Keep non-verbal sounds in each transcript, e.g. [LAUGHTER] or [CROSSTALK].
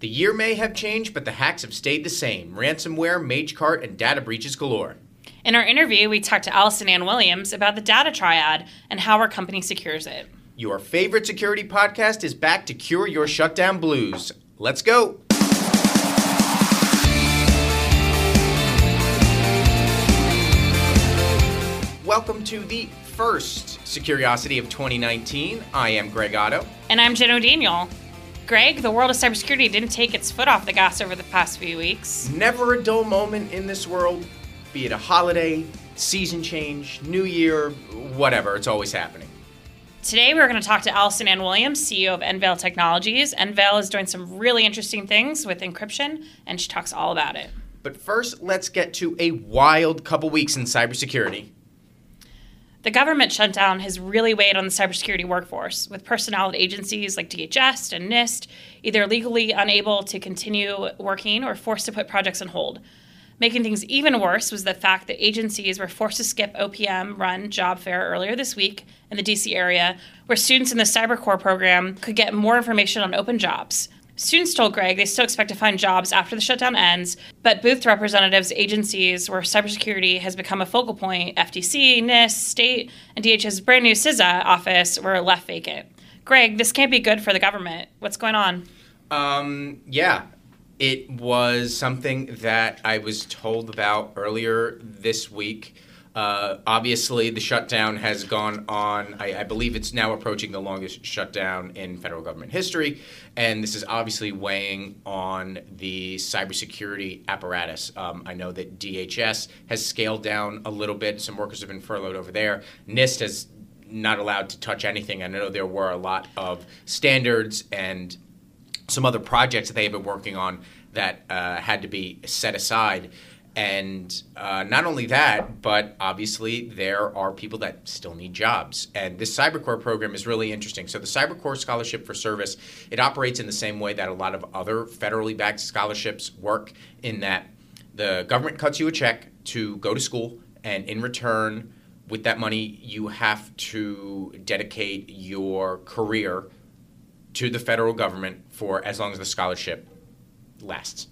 The year may have changed, but the hacks have stayed the same ransomware, Magecart, and data breaches galore. In our interview, we talked to Ellison Anne Williams about the data triad and how our company secures it. Your favorite security podcast is back to cure your shutdown blues. Let's go. Welcome to the first Securiosity of 2019. I am Greg Otto. And I'm Jen O'Daniel. Greg, the world of cybersecurity didn't take its foot off the gas over the past few weeks. Never a dull moment in this world, be it a holiday, season change, new year, whatever, it's always happening. Today, we're going to talk to Ellison Anne Williams, CEO of Enveil Technologies. Enveil is doing some really interesting things with encryption, and she talks all about it. But first, let's get to a wild couple weeks in cybersecurity. The government shutdown has really weighed on the cybersecurity workforce, with personnel at agencies like DHS and NIST either legally unable to continue working or forced to put projects on hold. Making things even worse was the fact that agencies were forced to skip OPM run job fair earlier this week in the DC area, where students in the Cyber Corps program could get more information on open jobs. Students told Greg they still expect to find jobs after the shutdown ends, but booth representatives, agencies where cybersecurity has become a focal point, FTC, NIST, state, and DHS's brand new CISA office were left vacant. Greg, this can't be good for the government. What's going on? Um, yeah, it was something that I was told about earlier this week. Uh, obviously, the shutdown has gone on. I, I, believe it's now approaching the longest shutdown in federal government history, and this is obviously weighing on the cybersecurity apparatus. Um, I know that DHS has scaled down a little bit. Some workers have been furloughed over there. NIST has not allowed to touch anything. I know there were a lot of standards and some other projects that they have been working on that uh, had to be set aside. And uh, not only that, but obviously there are people that still need jobs. And this CyberCorps program is really interesting. So the CyberCorps Scholarship for Service, it operates in the same way that a lot of other federally backed scholarships work in that the government cuts you a check to go to school, and in return, with that money, you have to dedicate your career to the federal government for as long as the scholarship lasts.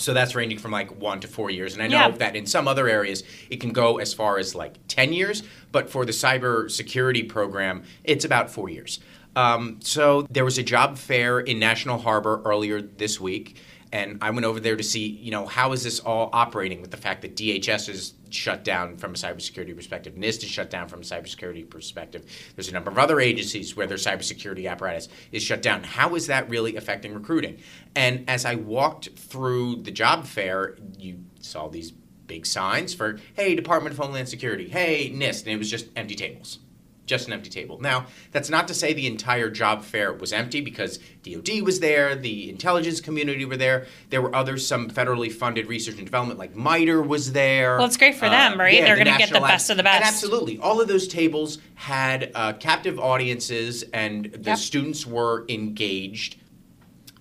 So that's ranging from like one to four years. And I know yeah. that in some other areas it can go as far as like 10 years, but for the cybersecurity program, it's about four years. Um, so there was a job fair in National Harbor earlier this week and I went over there to see, you know, how is this all operating with the fact that DHS is shut down from a cybersecurity perspective, NIST is shut down from a cybersecurity perspective. There's a number of other agencies where their cybersecurity apparatus is shut down. How is that really affecting recruiting? And as I walked through the job fair, you saw these big signs for, hey, Department of Homeland Security, hey, NIST, and it was just empty tables just an empty table. Now, that's not to say the entire job fair was empty because DoD was there, the intelligence community were there. There were others, some federally funded research and development, like MITRE was there. Well, it's great for uh, them, right? Yeah, They're the going to get the best of the best. And absolutely, all of those tables had uh, captive audiences, and the yep. students were engaged.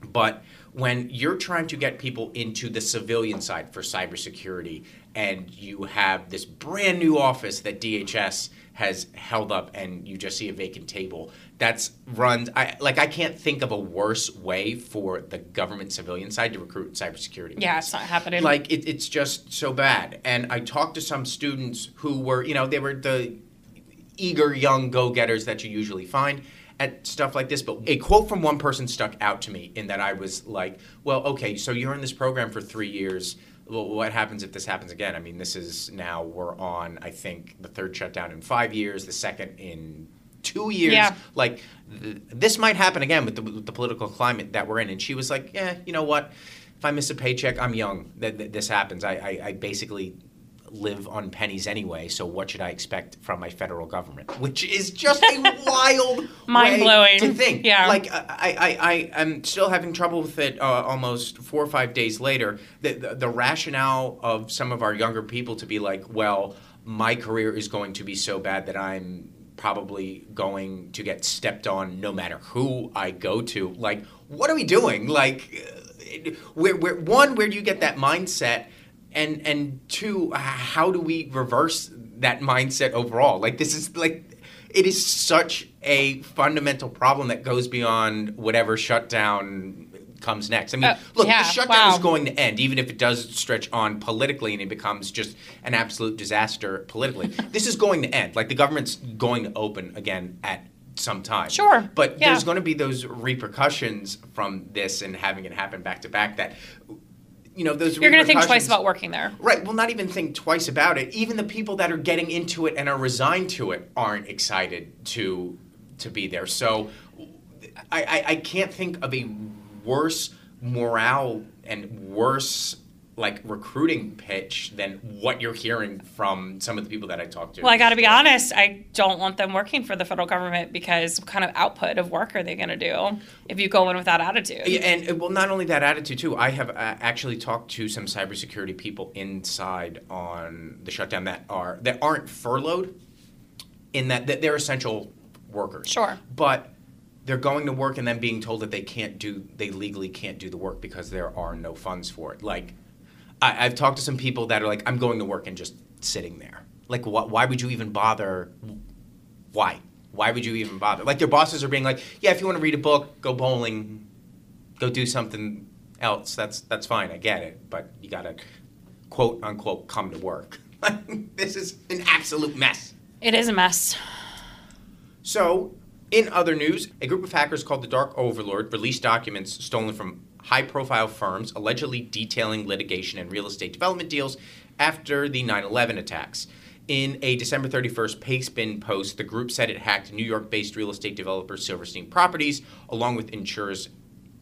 But when you're trying to get people into the civilian side for cybersecurity, and you have this brand new office that DHS has held up and you just see a vacant table that's runs I like I can't think of a worse way for the government civilian side to recruit cybersecurity. Yeah, it's not happening. Like it, it's just so bad. And I talked to some students who were, you know, they were the eager young go-getters that you usually find at stuff like this, but a quote from one person stuck out to me in that I was like, well, okay, so you're in this program for 3 years what happens if this happens again? I mean, this is now we're on, I think, the third shutdown in five years, the second in two years. Yeah. Like, th- this might happen again with the, with the, political climate that we're in. And she was like, yeah, you know what? If I miss a paycheck, I'm young. That th- this happens. I, I, I basically live on pennies anyway, so what should I expect from my federal government? Which is just a wild, mind blowing to think. Yeah, like I, I, I am still having trouble with it. Uh, almost four or five days later, the, the the rationale of some of our younger people to be like, well, my career is going to be so bad that I'm probably going to get stepped on no matter who I go to. Like, what are we doing? Like, uh, where, where one, where do you get that mindset? And and two how do we reverse that mindset overall like this is like it is such a fundamental problem that goes beyond whatever shutdown comes next. I mean, Uh, look, yeah, the shutdown wow. is going to end, even if it does stretch on politically and it becomes just an absolute disaster politically. [LAUGHS] this is going to end. Like the government's going to open again at some time. Sure, But yeah. there's going to be those repercussions from this and having it happen back to back that, you know, those You're going to think twice about working there. Right. Well, not even think twice about it. Even the people that are getting into it and are resigned to it aren't excited to to be there. So, I, I, I can't think of a worse morale and worse like recruiting pitch than what you're hearing from some of the people that I talked to. Well, I got to be honest. I don't want them working for the federal government because what kind of output of work are they going to do if you go in with that attitude? Yeah, and uh, well, not only that attitude too. I have uh, actually talked to some cybersecurity people inside on the shutdown that are that aren't furloughed, in that, that they're essential workers. Sure. but they're going to work and then being told that they can't do, they legally can't do the work because there are no funds for it. Like, I, I've talked to some people that are like, I'm going to work and just sitting there. Like, what? Why would you even bother? Why? Why would you even bother? Like, their bosses are being like, Yeah, if you want to read a book, go bowling, go do something else. That's that's fine. I get it, but you gotta quote unquote come to work. [LAUGHS] this is an absolute mess. It is a mess. So, in other news, a group of hackers called the Dark Overlord released documents stolen from high profile firms allegedly detailing litigation and real estate development deals after the 9 11 attacks. In a December 31st Pastebin post, the group said it hacked New York based real estate developer Silverstein Properties, along with insurers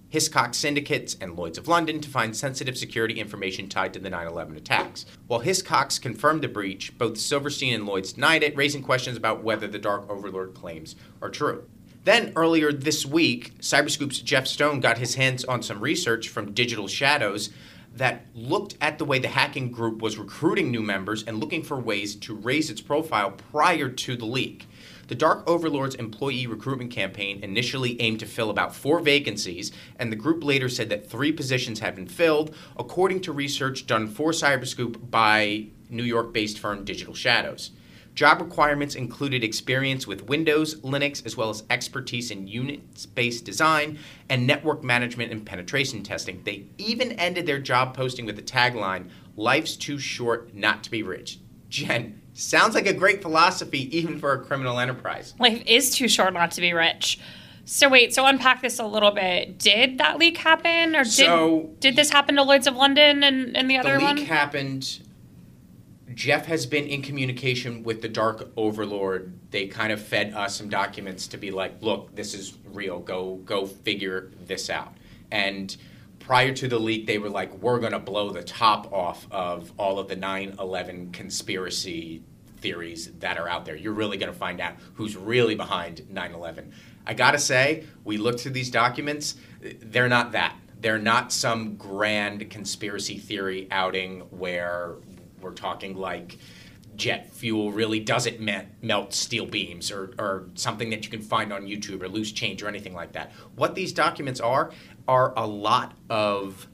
Hiscox Syndicates and Lloyds of London to find sensitive security information tied to the 9 11 attacks. While Hiscox confirmed the breach, both Silverstein and Lloyds denied it, raising questions about whether the Dark Overlord claims are true. Then, earlier this week, Cyberscoop's Jeff Stone got his hands on some research from Digital Shadows that looked at the way the hacking group was recruiting new members and looking for ways to raise its profile prior to the leak. The Dark Overlord's employee recruitment campaign initially aimed to fill about four vacancies, and the group later said that three positions had been filled, according to research done for Cyberscoop by New York based firm Digital Shadows. Job requirements included experience with Windows, Linux, as well as expertise in Unix based design and network management and penetration testing. They even ended their job posting with the tagline Life's too short not to be rich. Jen, sounds like a great philosophy even for a criminal enterprise. Life is too short not to be rich. So wait, so unpack this a little bit. Did that leak happen, or did So- did this happen to Lloyd's of London and, and the other The leak one? Leak happened. Jeff has been in communication with the Dark Overlord. They kind of fed us some documents to be like, look, this is real. Go go figure this out. And prior to the leak, they were like, we're gonna blow the top off of all of the 9/11 conspiracy theories that are out there. You're really gonna find out who's really behind 9/11. I gotta say, we looked through these documents. They're not that. They're not some grand conspiracy theory outing where we're talking like jet fuel really doesn't me- melt steel beams or, or something that you can find on YouTube or loose change or anything like that. What these documents are, are a lot of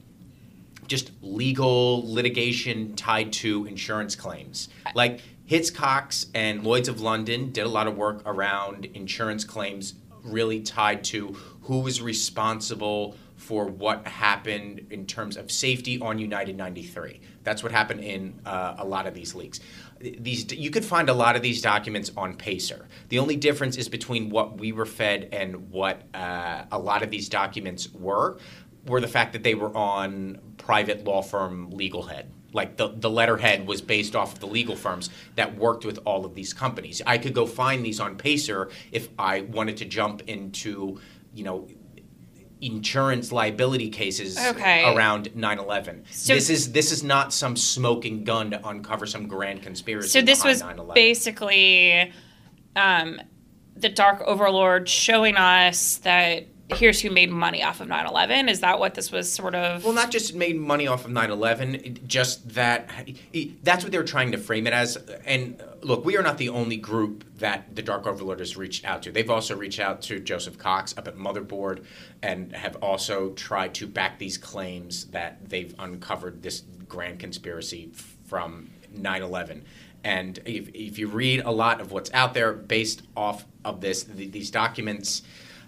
just legal litigation tied to insurance claims. Like Hiscox and Lloyds of London did a lot of work around insurance claims really tied to who was responsible for what happened in terms of safety on United 93. That's what happened in uh, a lot of these leaks. These you could find a lot of these documents on Pacer. The only difference is between what we were fed and what uh, a lot of these documents were were the fact that they were on private law firm legal head. Like the, the letterhead was based off of the legal firms that worked with all of these companies. I could go find these on Pacer if I wanted to jump into, you know, insurance liability cases Okay. around 9/11. So- this is this is not some smoking gun to uncover some grand conspiracy. So this was 9/11. basically um, the Dark Overlord showing us that here's who made money off of 9/11. Is that what this was sort of? Well, not just made money off of 9/11, just that that's what they were trying to frame it as. And look, we are not the only group that the Dark Overlord has reached out to. They've also reached out to Joseph Cox up at Motherboard, and have also tried to back these claims that they've uncovered this grand conspiracy from 9/11. And if, if you read a lot of what's out there based off of this, th- these documents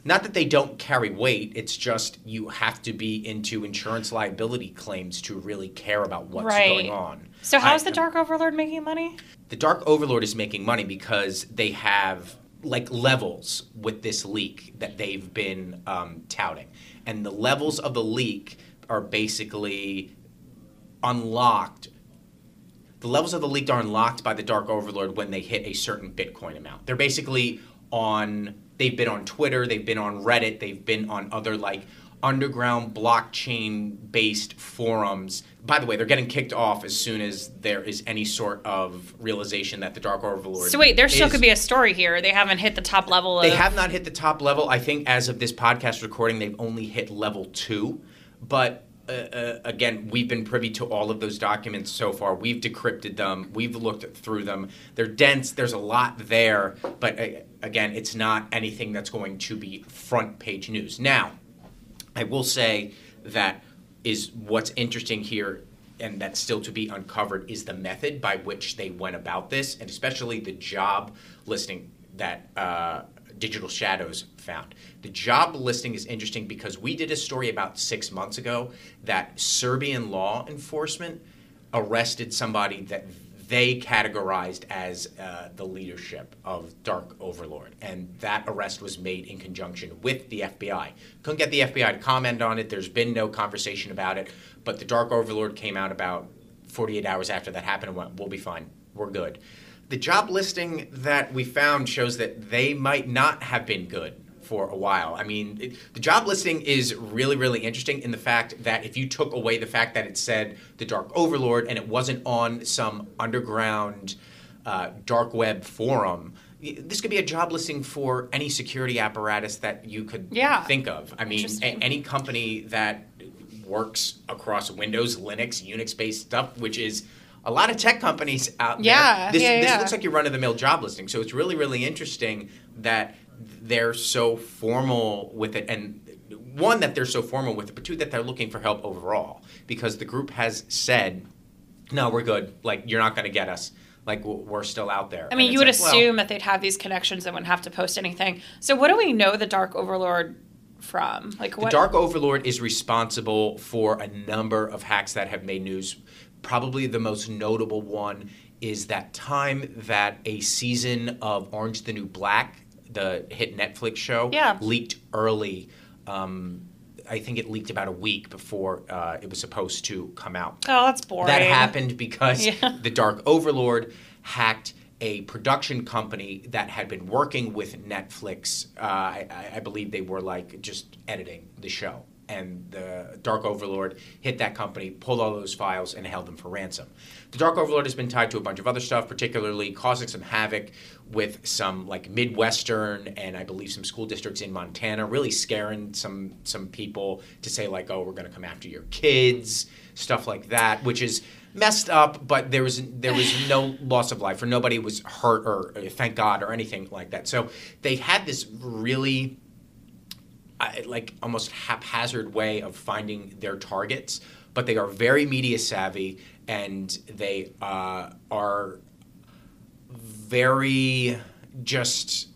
not that they don't carry weight. It's just you have to be into insurance liability claims to really care about what's Right. going on. So how's I- the Dark Overlord making money? the Dark Overlord is making money because they have like levels with this leak that they've been um, touting, and the levels of the leak are basically unlocked. The levels of the leak are unlocked by the Dark Overlord when they hit a certain Bitcoin amount. They're basically on. They've been on Twitter. They've been on Reddit. They've been on other like underground blockchain based forums. By the way, they're getting kicked off as soon as there is any sort of realization that the Dark Overlord. So wait, there still is- could be a story here. They haven't hit the top level of. They have not hit the top level. I think as of this podcast recording, they've only hit level two. But uh, uh, again, we've been privy to all of those documents so far. We've decrypted them. We've looked through them. They're dense. There's a lot there. But uh, again, it's not anything that's going to be front page news. Now, I will say that is what's interesting here and that's still to be uncovered is the method by which they went about this and especially the job listing that uh, digital shadows found the job listing is interesting because we did a story about six months ago that serbian law enforcement arrested somebody that they categorized as uh, the leadership of Dark Overlord. And that arrest was made in conjunction with the FBI. Couldn't get the FBI to comment on it. There's been no conversation about it. But the Dark Overlord came out about 48 hours after that happened and went, we'll be fine. We're good. The job listing that we found shows that they might not have been good for a while. I mean, it, the job listing is really, really interesting in the fact that if you took away the fact that it said the Dark Overlord and it wasn't on some underground uh, dark web forum, this could be a job listing for any security apparatus that you could Yeah. think of. I mean, a- any company that works across Windows, Linux, Unix based stuff, which is a lot of tech companies out Yeah, there. This, yeah, this yeah. looks like your run of the mill job listing. So it's really, really interesting that they're so formal with it. And one, that they're so formal with it, but two, that they're looking for help overall. Because the group has said, no, we're good. Like, you're not going to get us. Like, we're still out there. I mean, you would like, well, assume that they'd have these connections and wouldn't have to post anything. So what do we know the Dark Overlord from? Like The? Dark Overlord is responsible for a number of hacks that have made news. Probably the most notable one is that time that a season of Orange the New Black, the hit Netflix show, Yeah. leaked early. Um, I think it leaked about a week before uh, it was supposed to come out. oh, that's boring. That happened because [LAUGHS] Yeah. the Dark Overlord hacked a production company that had been working with Netflix. Uh, I, I- I believe they were like just editing the show. And the Dark Overlord hit that company, pulled all those files, and held them for ransom. The Dark Overlord has been tied to a bunch of other stuff, particularly causing some havoc with some like Midwestern and I believe some school districts in Montana, really scaring some some people to say like, "Oh, we're going to come after your kids," stuff like that, which is messed up. But there was there was no [LAUGHS] loss of life, or nobody was hurt, or uh, thank God, or anything like that. So they had this really like almost haphazard way of finding their targets, but they are very media savvy and they uh, are very just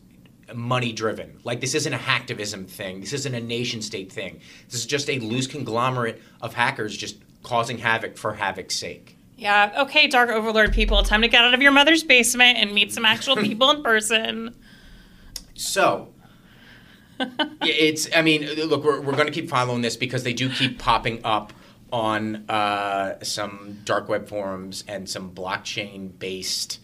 money driven. Like this isn't a hacktivism thing. This isn't a nation state thing. This is just a loose conglomerate of hackers just causing havoc for havoc's sake. Yeah. Okay, Dark Overlord people, time to get out of your mother's basement and meet some actual [LAUGHS] people in person. So, [LAUGHS] it's. I mean, look, we're, we're going to keep following this because they do keep popping up on uh, some dark web forums and some blockchain based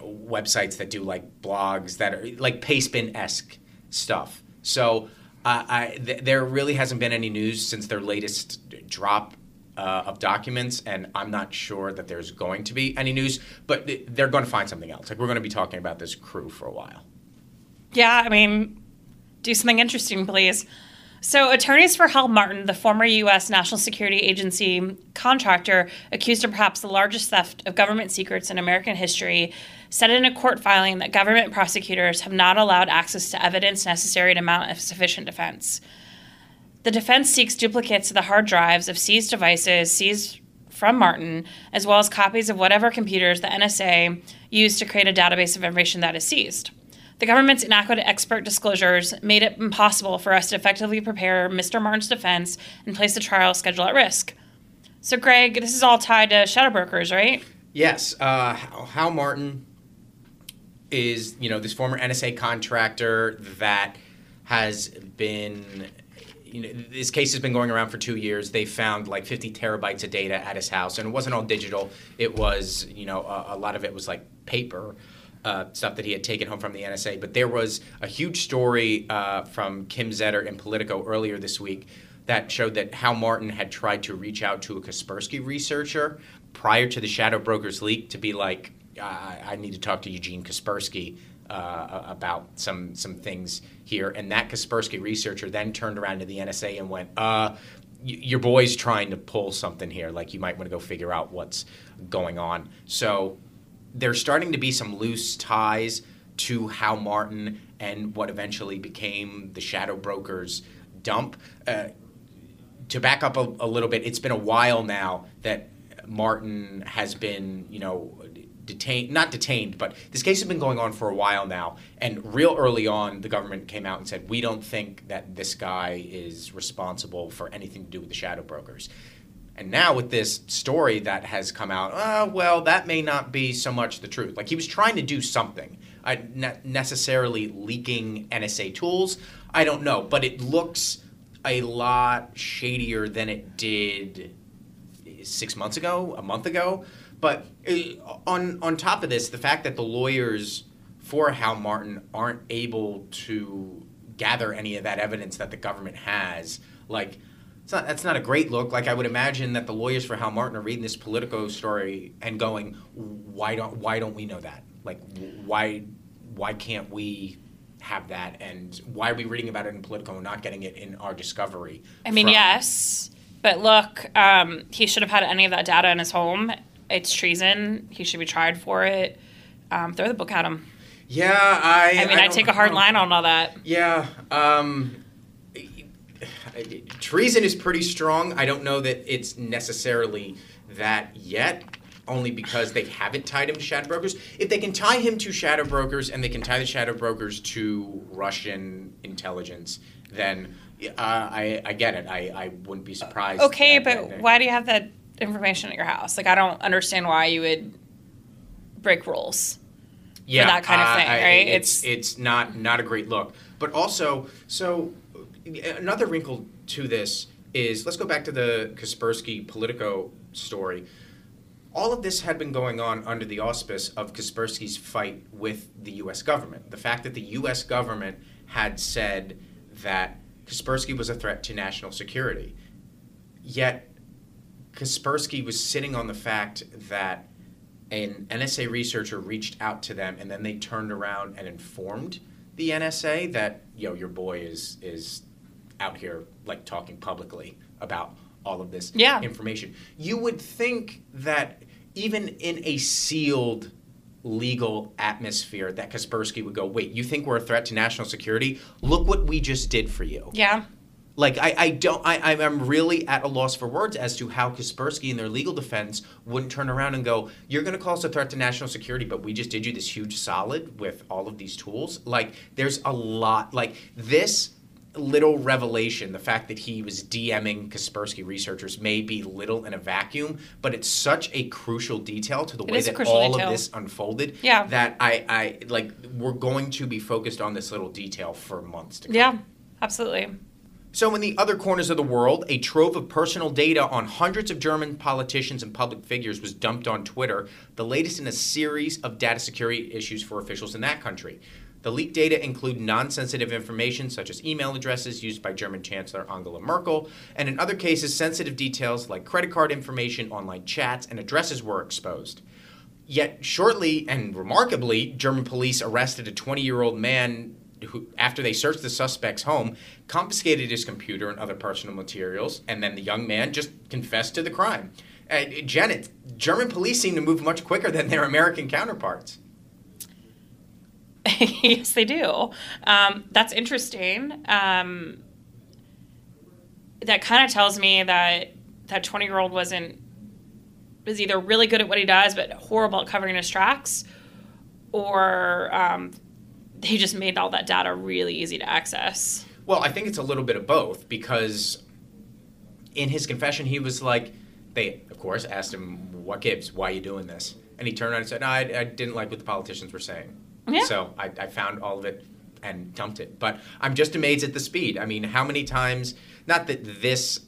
websites that do like blogs that are like Pastebin esque stuff. So, uh, I th- there really hasn't been any news since their latest drop. Uh, of documents, and I'm not sure that there's going to be any news, but th- they're going to find something else. Like we're going to be talking about this crew for a while. Yeah, I mean, do something interesting, please. So, attorneys for Hal Martin, the former U.S. National Security Agency contractor accused of perhaps the largest theft of government secrets in American history, said in a court filing that government prosecutors have not allowed access to evidence necessary to mount a sufficient defense. The defense seeks duplicates of the hard drives of seized devices seized from Martin, as well as copies of whatever computers the NSA used to create a database of information that is seized. The government's inadequate expert disclosures made it impossible for us to effectively prepare Mr. Martin's defense and place the trial schedule at risk. So, Greg, this is all tied to shadow brokers, right? Yes. Uh, Hal Martin is, you know, this former NSA contractor that has been you know, this case has been going around for two years. They found like 50 terabytes of data at his house, and it wasn't all digital. It was, you know, a, a lot of it was like paper. Uh, stuff that he had taken home from the NSA. But there was a huge story uh, from Kim Zetter in Politico earlier this week that showed that Hal Martin had tried to reach out to a Kaspersky researcher prior to the Shadow Brokers leak to be like, I, I need to talk to Eugene Kaspersky uh, about some some things here. And that Kaspersky researcher then turned around to the NSA and went, uh, your boy's trying to pull something here. Like you might want to go figure out what's going on. So there's starting to be some loose ties to Hal Martin and what eventually became the Shadow Brokers dump. Uh, to back up a, a, little bit, it's been a while now that Martin has been, you know, detained, not detained, but this case has been going on for a while now. And real early on, the government came out and said, we don't think that this guy is responsible for anything to do with the Shadow Brokers. And now with this story that has come out, uh, well, that may not be so much the truth. Like he was trying to do something, uh, not necessarily leaking NSA tools. I don't know, but it looks a lot shadier than it did six months ago, a month ago. But uh, on on top of this, the fact that the lawyers for Hal Martin aren't able to gather any of that evidence that the government has, like it's not, that's not a great look. Like I would imagine that the lawyers for Hal Martin are reading this Politico story and going, "Why don't why don't we know that? Like why why can't we have that? And why are we reading about it in Politico and not getting it in our Discovery?" I mean, from- yes, but look, um, he should have had any of that data in his home. It's treason. He should be tried for it. Um, throw the book at him. Yeah, I. I mean, I, I take a hard line on all that. Yeah. Um, treason is pretty strong. I don't know that it's necessarily that yet, only because they haven't tied him to shadow brokers. If they can tie him to shadow brokers and they can tie the shadow brokers to Russian intelligence, then uh, I, I get it. I, I wouldn't be surprised. Okay, but why do you have that information at your house? Like, I don't understand why you would break rules. Yeah, that kind of thing, uh, right? It's it's not not a great look. But also, so another wrinkle to this is let's go back to the Kaspersky Politico story. All of this had been going on under the auspice of Kaspersky's fight with the U.S. government. The fact that the U.S. government had said that Kaspersky was a threat to national security. Yet, Kaspersky was sitting on the fact that an NSA researcher reached out to them and then they turned around and informed the NSA that, yo, your boy is, is out here like talking publicly about all of this yeah. information. You would think that even in a sealed legal atmosphere that Kaspersky would go, wait, you think we're a threat to national security? Look what we just did for you. Yeah. Like I, I don't I, I'm really at a loss for words as to how Kaspersky and their legal defense wouldn't turn around and go, You're gonna call us a threat to national security, but we just did you this huge solid with all of these tools. Like there's a lot like this little revelation, the fact that he was DMing Kaspersky researchers may be little in a vacuum, but it's such a crucial detail to the it way that all detail. of this unfolded yeah. that I, I like we're going to be focused on this little detail for months to come. Yeah, absolutely. So, in the other corners of the world, a trove of personal data on hundreds of German politicians and public figures was dumped on Twitter, the latest in a series of data security issues for officials in that country. The leaked data include non sensitive information such as email addresses used by German Chancellor Angela Merkel, and in other cases, sensitive details like credit card information, online chats, and addresses were exposed. Yet, shortly and remarkably, German police arrested a 20 year old man who, after they searched the suspect's home, confiscated his computer and other personal materials, and then the young man just confessed to the crime. Uh, Janet, German police seem to move much quicker than their American counterparts. [LAUGHS] yes, they do. Um, that's interesting. Um, that kind of tells me that that 20 year old wasn't was either really good at what he does but horrible at covering his tracks or um, they just made all that data really easy to access. Well, I think it's a little bit of both because in his confession, he was like, they, of course, asked him, What gives? Why are you doing this? And he turned around and said, No, I, I didn't like what the politicians were saying. Yeah. So I, I found all of it and dumped it. But I'm just amazed at the speed. I mean, how many times, not that this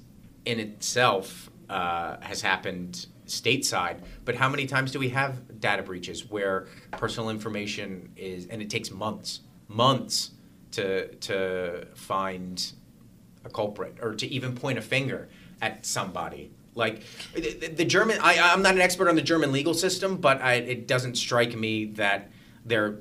in itself uh, has happened stateside, but how many times do we have data breaches where personal information is, and it takes months, months to to find a culprit or to even point a finger at somebody. Like the, the German, I, I'm not an expert on the German legal system, but I, it doesn't strike me that they're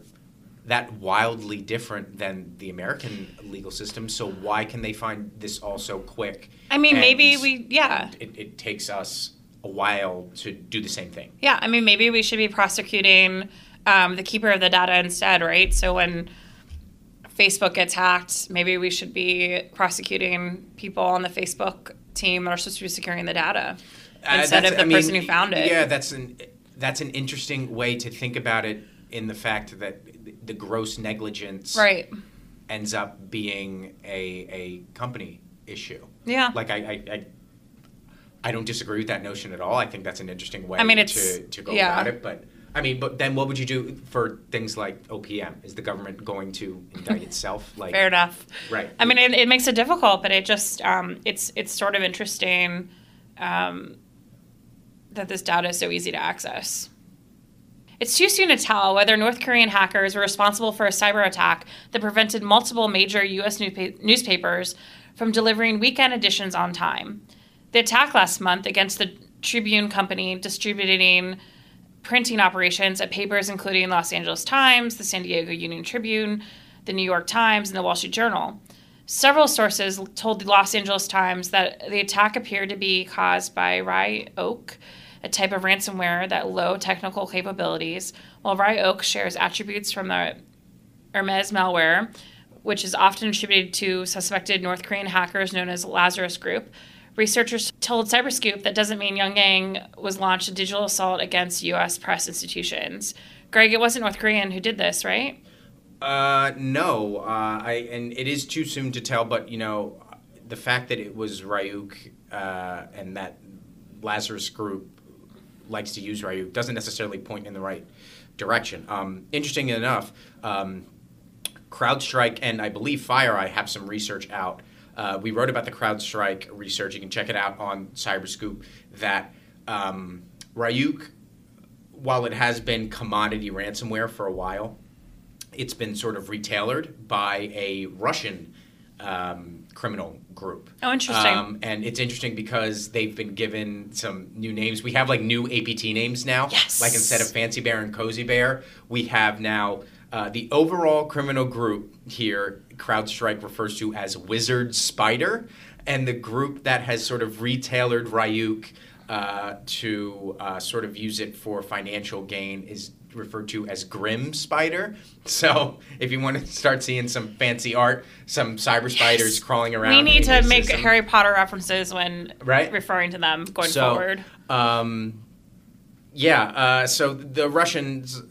that wildly different than the American legal system. So why can they find this all so quick? I mean, maybe we, yeah. It, it takes us a while to do the same thing. Yeah, I mean, maybe we should be prosecuting um, the keeper of the data instead, right? So when Facebook gets hacked, maybe we should be prosecuting people on the Facebook team that are supposed to be securing the data Uh, instead of the I mean, person who found it. Yeah, that's an that's an interesting way to think about it. In the fact that the gross negligence Right. ends up being a a company issue. Yeah. Like I, I, I I don't disagree with that notion at all. I think that's an interesting way I mean, it's- to, to go yeah. about it. But I mean, but then what would you do for things like OPM? Is the government going to indict [LAUGHS] itself? Like, Fair enough. right? I mean, it, it makes it difficult, but it just um, it's it's sort of interesting um, that this data is so easy to access. It's too soon to tell whether North Korean hackers were responsible for a cyber attack that prevented multiple major U.S. newspa- newspapers from delivering weekend editions on time. The attack last month against the Tribune Company distributing printing operations at papers including Los Angeles Times, the San Diego Union Tribune, the New York Times, and the Wall Street Journal. Several sources told the Los Angeles Times that the attack appeared to be caused by Rye Oak, a type of ransomware that low technical capabilities, while Ryuk shares attributes from the Hermes malware, which is often attributed to suspected North Korean hackers known as Lazarus Group. Researchers told Cyberscoop that doesn't mean Pyongyang was launched a digital assault against U.S. press institutions. Greg, it wasn't North Korean who did this, right? Uh, no, uh, I and it is too soon to tell. But you know, the fact that it was Ryuk uh, and that Lazarus Group likes to use Ryuk doesn't necessarily point in the right direction. Um, interesting enough, um, CrowdStrike and I believe FireEye have some research out. Uh, we wrote about the CrowdStrike research. You can check it out on CyberScoop. That um, Ryuk, while it has been commodity ransomware for a while, it's been sort of retailored by a Russian um, criminal group. Oh, interesting. Um, and it's interesting because they've been given some new names. We have like new APT names now. Yes. Like instead of Fancy Bear and Cozy Bear, we have now uh, the overall criminal group here, CrowdStrike refers to as Wizard Spider, and the group that has sort of retailored Ryuk uh, to uh, sort of use it for financial gain is referred to as Grim Spider. [LAUGHS] So if you want to start seeing some fancy art, some cyber spiders crawling around, We need to make system. Harry Potter references when Right. referring to them going so, forward. Um, yeah. Uh, so the Russians.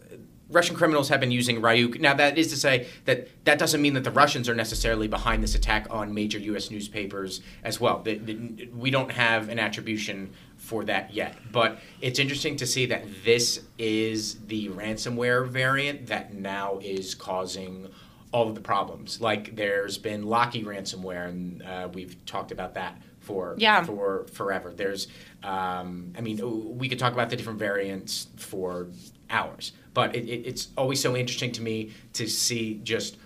Russian criminals have been using Ryuk. Now, that is to say that that doesn't mean that the Russians are necessarily behind this attack on major U.S. newspapers as well. The- the- we don't have an attribution for that yet. But it's interesting to see that this is the ransomware variant that now is causing all of the problems. Like there's been Locky ransomware, and uh, we've talked about that for Yeah. for forever. There's, um, I mean, we could talk about the different variants for hours, but it, it, it's always so interesting to me to see just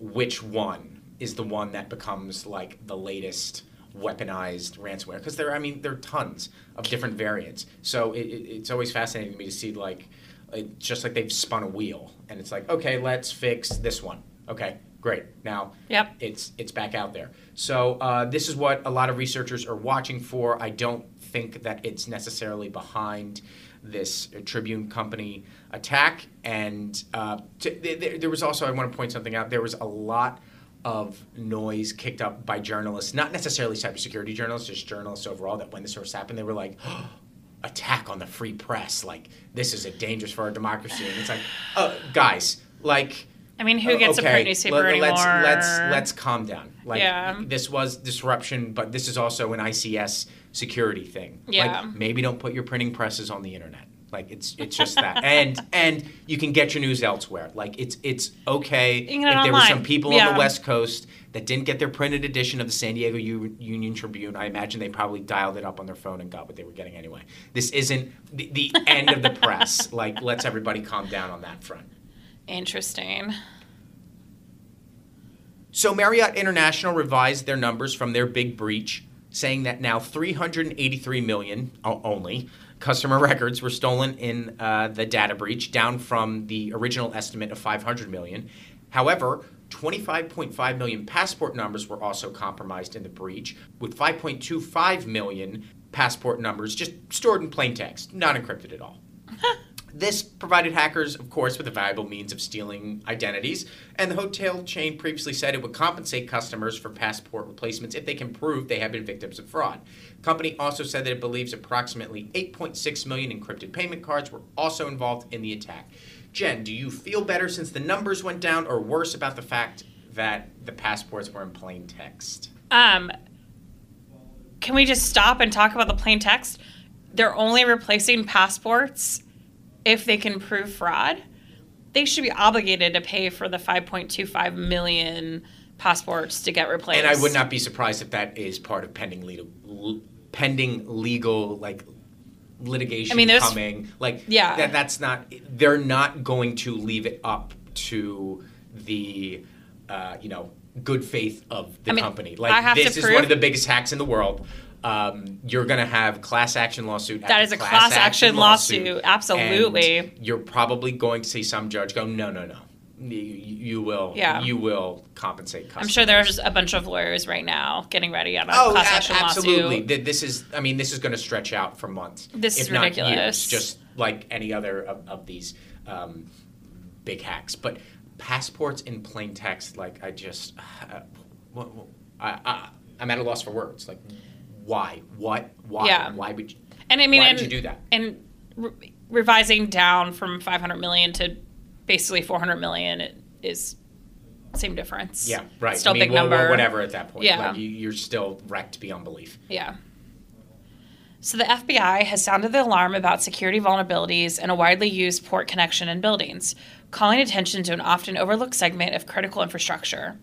which one is the one that becomes like the latest weaponized ransomware because there, I mean, there are tons of different variants. So it, it, it's always fascinating to me to see like, like, just like they've spun a wheel, and it's like, okay, let's fix this one. Okay, great. Now Yep. it's it's back out there. So uh, this is what a lot of researchers are watching for. I don't think that it's necessarily behind this Tribune Company attack. And uh, t- th- th- there was also I want to point something out. There was a lot of noise kicked up by journalists, not necessarily cybersecurity journalists, just journalists overall. That when this first happened, they were like. attack on the free press like this is a dangerous for our democracy and it's like uh, guys like I mean, who gets a print newspaper let- anymore? Let's let's let's calm down. Like Yeah. this was disruption, but this is also an ICS security thing. Yeah. Like maybe don't put your printing presses on the internet. Like it's it's [LAUGHS] just that. and and you can get your news elsewhere. Like it's it's okay if there were some online. people on the West Coast that didn't get their printed edition of the San Diego U- Union Tribune. I imagine they probably dialed it up on their phone and got what they were getting anyway. This isn't the, the end of the press. [LAUGHS] Like let's everybody calm down on that front. Interesting. So Marriott International revised their numbers from their big breach, saying that now 383 million only customer records were stolen in uh, the data breach, down from the original estimate of 500 million. However, 25.5 million passport numbers were also compromised in the breach, with 5.25 million passport numbers just stored in plain text, not encrypted at all. [LAUGHS] This provided hackers, of course, with a valuable means of stealing identities, and the hotel chain previously said it would compensate customers for passport replacements if they can prove they have been victims of fraud. The company also said that it believes approximately 8.6 million encrypted payment cards were also involved in the attack. Jen, do you feel better since the numbers went down, or worse about the fact that the passports were in plain text? Um, can we just stop and talk about the plain text? They're only replacing passports if they can prove fraud. They should be obligated to pay for the 5.25 million passports to get replaced. And I would not be surprised if that is part of pending legal, l- pending legal like litigation I mean, there's- coming. Like, Yeah. that, that's not. They're not going to leave it up to the, uh, you know, good faith of the I mean, company. Like, I have to this is prove- one of the biggest hacks in the world. Um, you're going to have class action lawsuit. That is a class action lawsuit, absolutely. And you're probably going to see some judge go, no, no, no. You, you will. Yeah. You will compensate. Customers. I'm sure there's a bunch of lawyers right now getting ready on a Oh, class action absolutely. lawsuit. Th- This is, I mean, this is going to stretch out for months. This is ridiculous. Years, just like any other of, of these um, big hacks. But passports in plain text, like I just, uh, I, I, I'm at a loss for words. Like, why? What? Why? Yeah. Why would you? And I mean, why and, would you do that? And re- revising down from 500 million to basically 400 million it is same difference. Yeah, right. Still I mean, big well, number. whatever at that point. Yeah. Like, you, you're still wrecked beyond belief. Yeah. So the FBI has sounded the alarm about security vulnerabilities in a widely used port connection in buildings, calling attention to an often overlooked segment of critical infrastructure.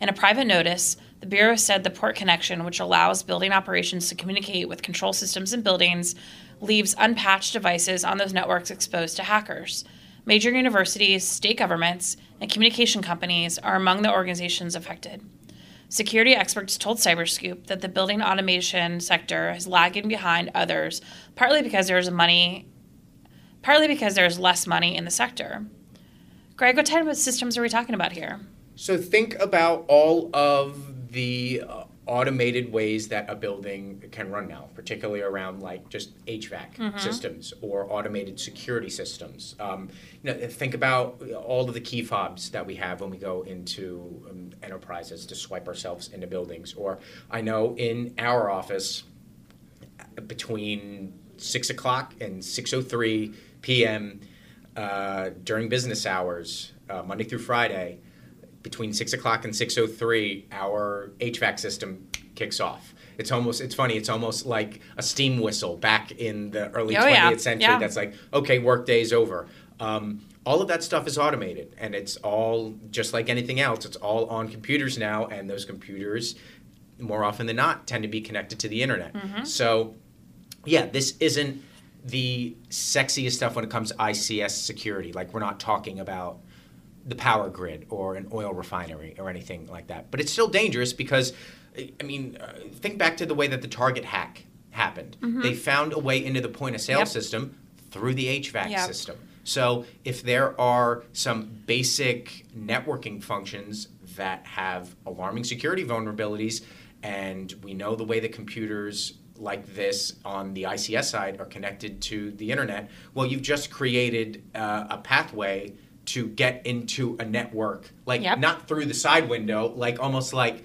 In a private notice, the Bureau said the port connection, which allows building operations to communicate with control systems in buildings, leaves unpatched devices on those networks exposed to hackers. Major universities, state governments, and communication companies are among the organizations affected. Security experts told Cyberscoop that the building automation sector is lagging behind others, partly because there is money, partly because there is less money in the sector. Greg, what type of systems are we talking about here? So think about all of the uh, automated ways that a building can run now, particularly around like just HVAC systems or automated security systems. Um, you know, think about all of the key fobs that we have when we go into um, enterprises to swipe ourselves into buildings. Or I know in our office between six o'clock and six o three p.m. Uh, during business hours, uh, Monday through Friday, between six o'clock and six o three, our HVAC system kicks off. It's almost it's funny. It's almost like a steam whistle back in the early Oh, twentieth yeah. century. Yeah. That's like okay, work day's over. Um, all of that stuff is automated, and it's all just like anything else. It's all on computers now, and those computers, more often than not, tend to be connected to the internet. So yeah, this isn't the sexiest stuff when it comes to ICS security. Like we're not talking about the power grid or an oil refinery or anything like that. But it's still dangerous because, I mean, uh, think back to the way that the Target hack happened. They found a way into the point of sale Yep. system through the HVAC Yep. system. So if there are some basic networking functions that have alarming security vulnerabilities, and we know the way that computers like this on the ICS side are connected to the internet, well, you've just created uh, a pathway to get into a network, like Yep. not through the side window, like almost like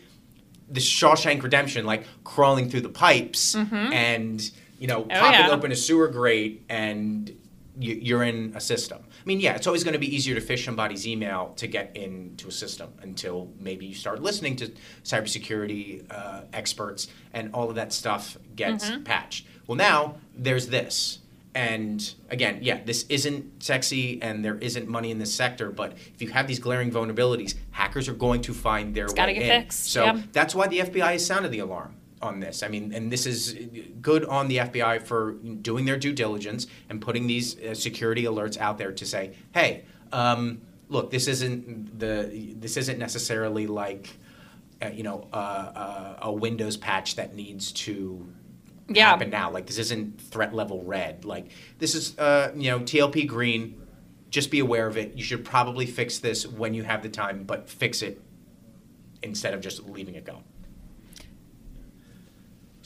the Shawshank Redemption, like crawling through the pipes and you know popping Mm-hmm. Oh, yeah. open a sewer grate and you, you're in a system. I mean, yeah, it's always going to be easier to phish somebody's email to get into a system until maybe you start listening to cybersecurity uh, experts and all of that stuff gets patched. Well, now there's this. And again, yeah, this isn't sexy and there isn't money in this sector, but if you have these glaring vulnerabilities, hackers are going to find their gotta way get in. fixed, So yeah. that's why the FBI has sounded the alarm on this. I mean, and this is good on the FBI for doing their due diligence and putting these uh, security alerts out there to say, hey, um, look, this isn't the this isn't necessarily like uh, you know uh, uh, a Windows patch that needs to Yeah. happen now. Like this isn't threat level red. Like this is uh, you know TLP green. Just be aware of it. You should probably fix this when you have the time, but fix it instead of just leaving it go.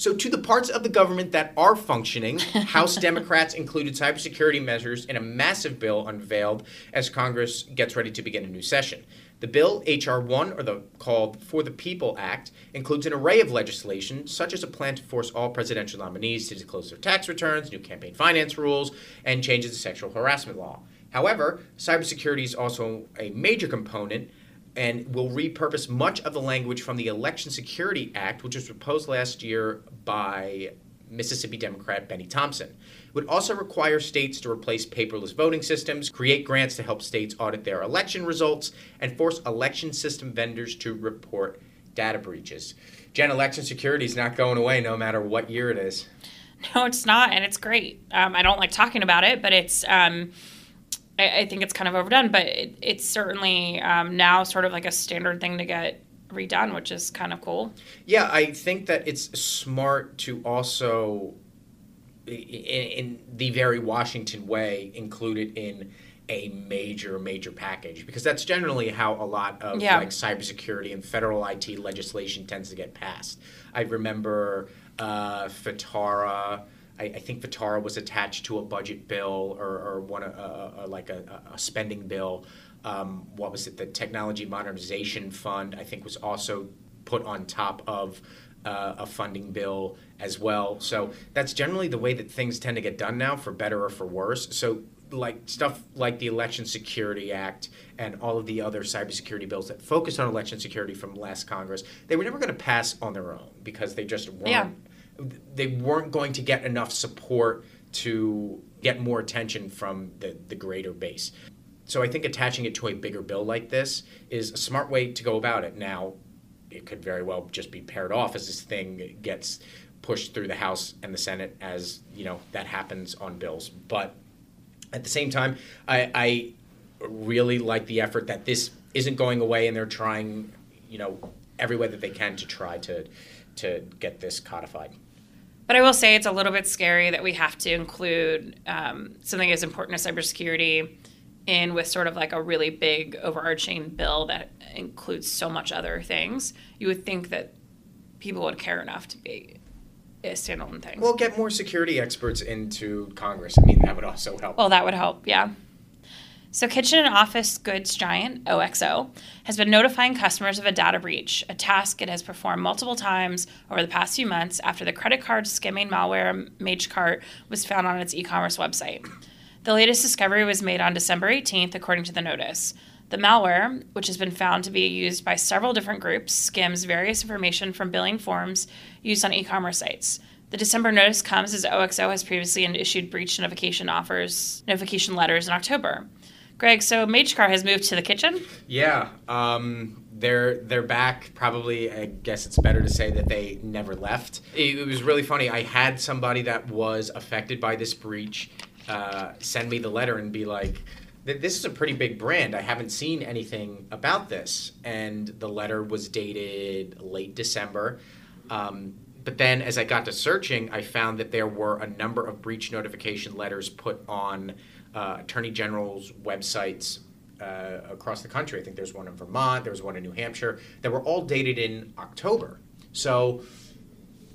So, to the parts of the government that are functioning, [LAUGHS] House Democrats included cybersecurity measures in a massive bill unveiled as Congress gets ready to begin a new session. The bill, H.R. 1, or the called For the People Act, includes an array of legislation, such as a plan to force all presidential nominees to disclose their tax returns, new campaign finance rules, and changes to sexual harassment law. However, cybersecurity is also a major component and will repurpose much of the language from the Election Security Act, which was proposed last year by Mississippi Democrat Benny Thompson. It would also require states to replace paperless voting systems, create grants to help states audit their election results, and force election system vendors to report data breaches. Jen, election security is not going away no matter what year it is. No, it's not, and it's great. Um, I don't like talking about it, but it's. Um, I, I think it's kind of overdone, but it, it's certainly um, now sort of like a standard thing to get redone, which is kind of cool. Yeah, I think that it's smart to also, in, in the very Washington way, include it in a major, major package because that's generally how a lot of Yeah. like cybersecurity and federal IT legislation tends to get passed. I remember uh, FITARA. I, I think FITARA was attached to a budget bill or, or one uh, uh, like a, a spending bill. Um, what was it? The Technology Modernization Fund, I think, was also put on top of uh, a funding bill as well. So that's generally the way that things tend to get done now, for better or for worse. So like stuff like the Election Security Act and all of the other cybersecurity bills that focused on election security from last Congress, they were never going to pass on their own because they just weren't. Yeah. They weren't going to get enough support to get more attention from the, the greater base. So I think attaching it to a bigger bill like this is a smart way to go about it. Now, it could very well just be paired off as this thing gets pushed through the House and the Senate as, you know, that happens on bills. But at the same time, I, I really like the effort that this isn't going away and they're trying, you know, every way that they can to try to to get this codified. But I will say it's a little bit scary that we have to include um, something as important as cybersecurity in with sort of like a really big overarching bill that includes so much other things. You would think that people would care enough to be standalone thing. Well, get more security experts into Congress. I mean, that would also help. Well, that would help, yeah. So, kitchen and office goods giant OXO has been notifying customers of a data breach, a task it has performed multiple times over the past few months after the credit card skimming malware MageCart was found on its e commerce website. The latest discovery was made on December 18th, according to the notice. The malware, which has been found to be used by several different groups, skims various information from billing forms used on e commerce sites. The December notice comes as OXO has previously issued breach notification offers, notification letters in October. Greg, so MageCart has moved to the kitchen. Yeah, um, they're they're back. Probably, I guess it's better to say that they never left. It, it was really funny. I had somebody that was affected by this breach uh, send me the letter and be like, "Th- "This is a pretty big brand. I haven't seen anything about this." And the letter was dated late December. Um, but then, as I got to searching, I found that there were a number of breach notification letters put on uh, attorney general's websites uh, across the country. I think there's one in Vermont, there was one in New Hampshire, that were all dated in October. So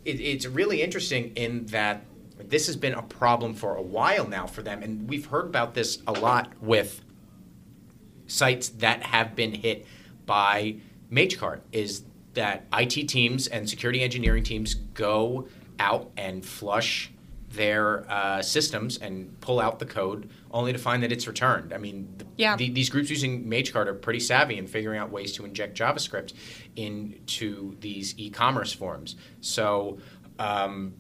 it, it's really interesting in that this has been a problem for a while now for them, and we've heard about this a lot with sites that have been hit by MageCart. Is that IT teams and security engineering teams go out and flush their uh, systems and pull out the code only to find that it's returned. I mean, the, Yeah. the- these groups using MageCart are pretty savvy in figuring out ways to inject JavaScript into these e-commerce forms. So, um,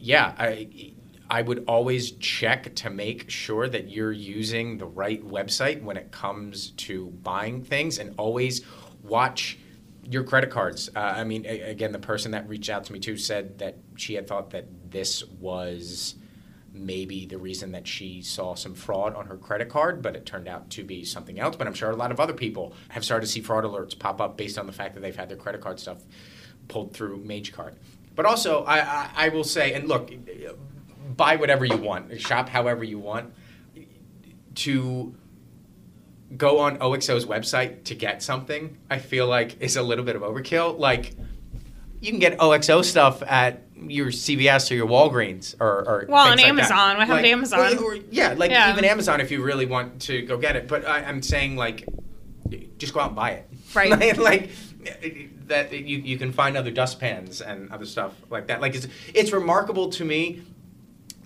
yeah, I I would always check to make sure that you're using the right website when it comes to buying things, and always watch your credit cards. Uh, I mean, a- again, the person that reached out to me too said that she had thought that this was maybe the reason that she saw some fraud on her credit card, but it turned out to be something else. But I'm sure a lot of other people have started to see fraud alerts pop up based on the fact that they've had their credit card stuff pulled through MageCart. But also, I, I, I will say, and look, buy whatever you want, shop however you want. To go on OXO's website to get something, I feel like is a little bit of overkill. Like, you can get OXO stuff at your CVS or your Walgreens or, or Well, on like that. Amazon. What happened to Amazon? well, or- yeah, like Yeah. even Amazon if you really want to go get it. But I, I'm saying like, just go out and buy it. Right. [LAUGHS] like, like, that you, you can find other dustpans and other stuff like that. Like it's it's remarkable to me,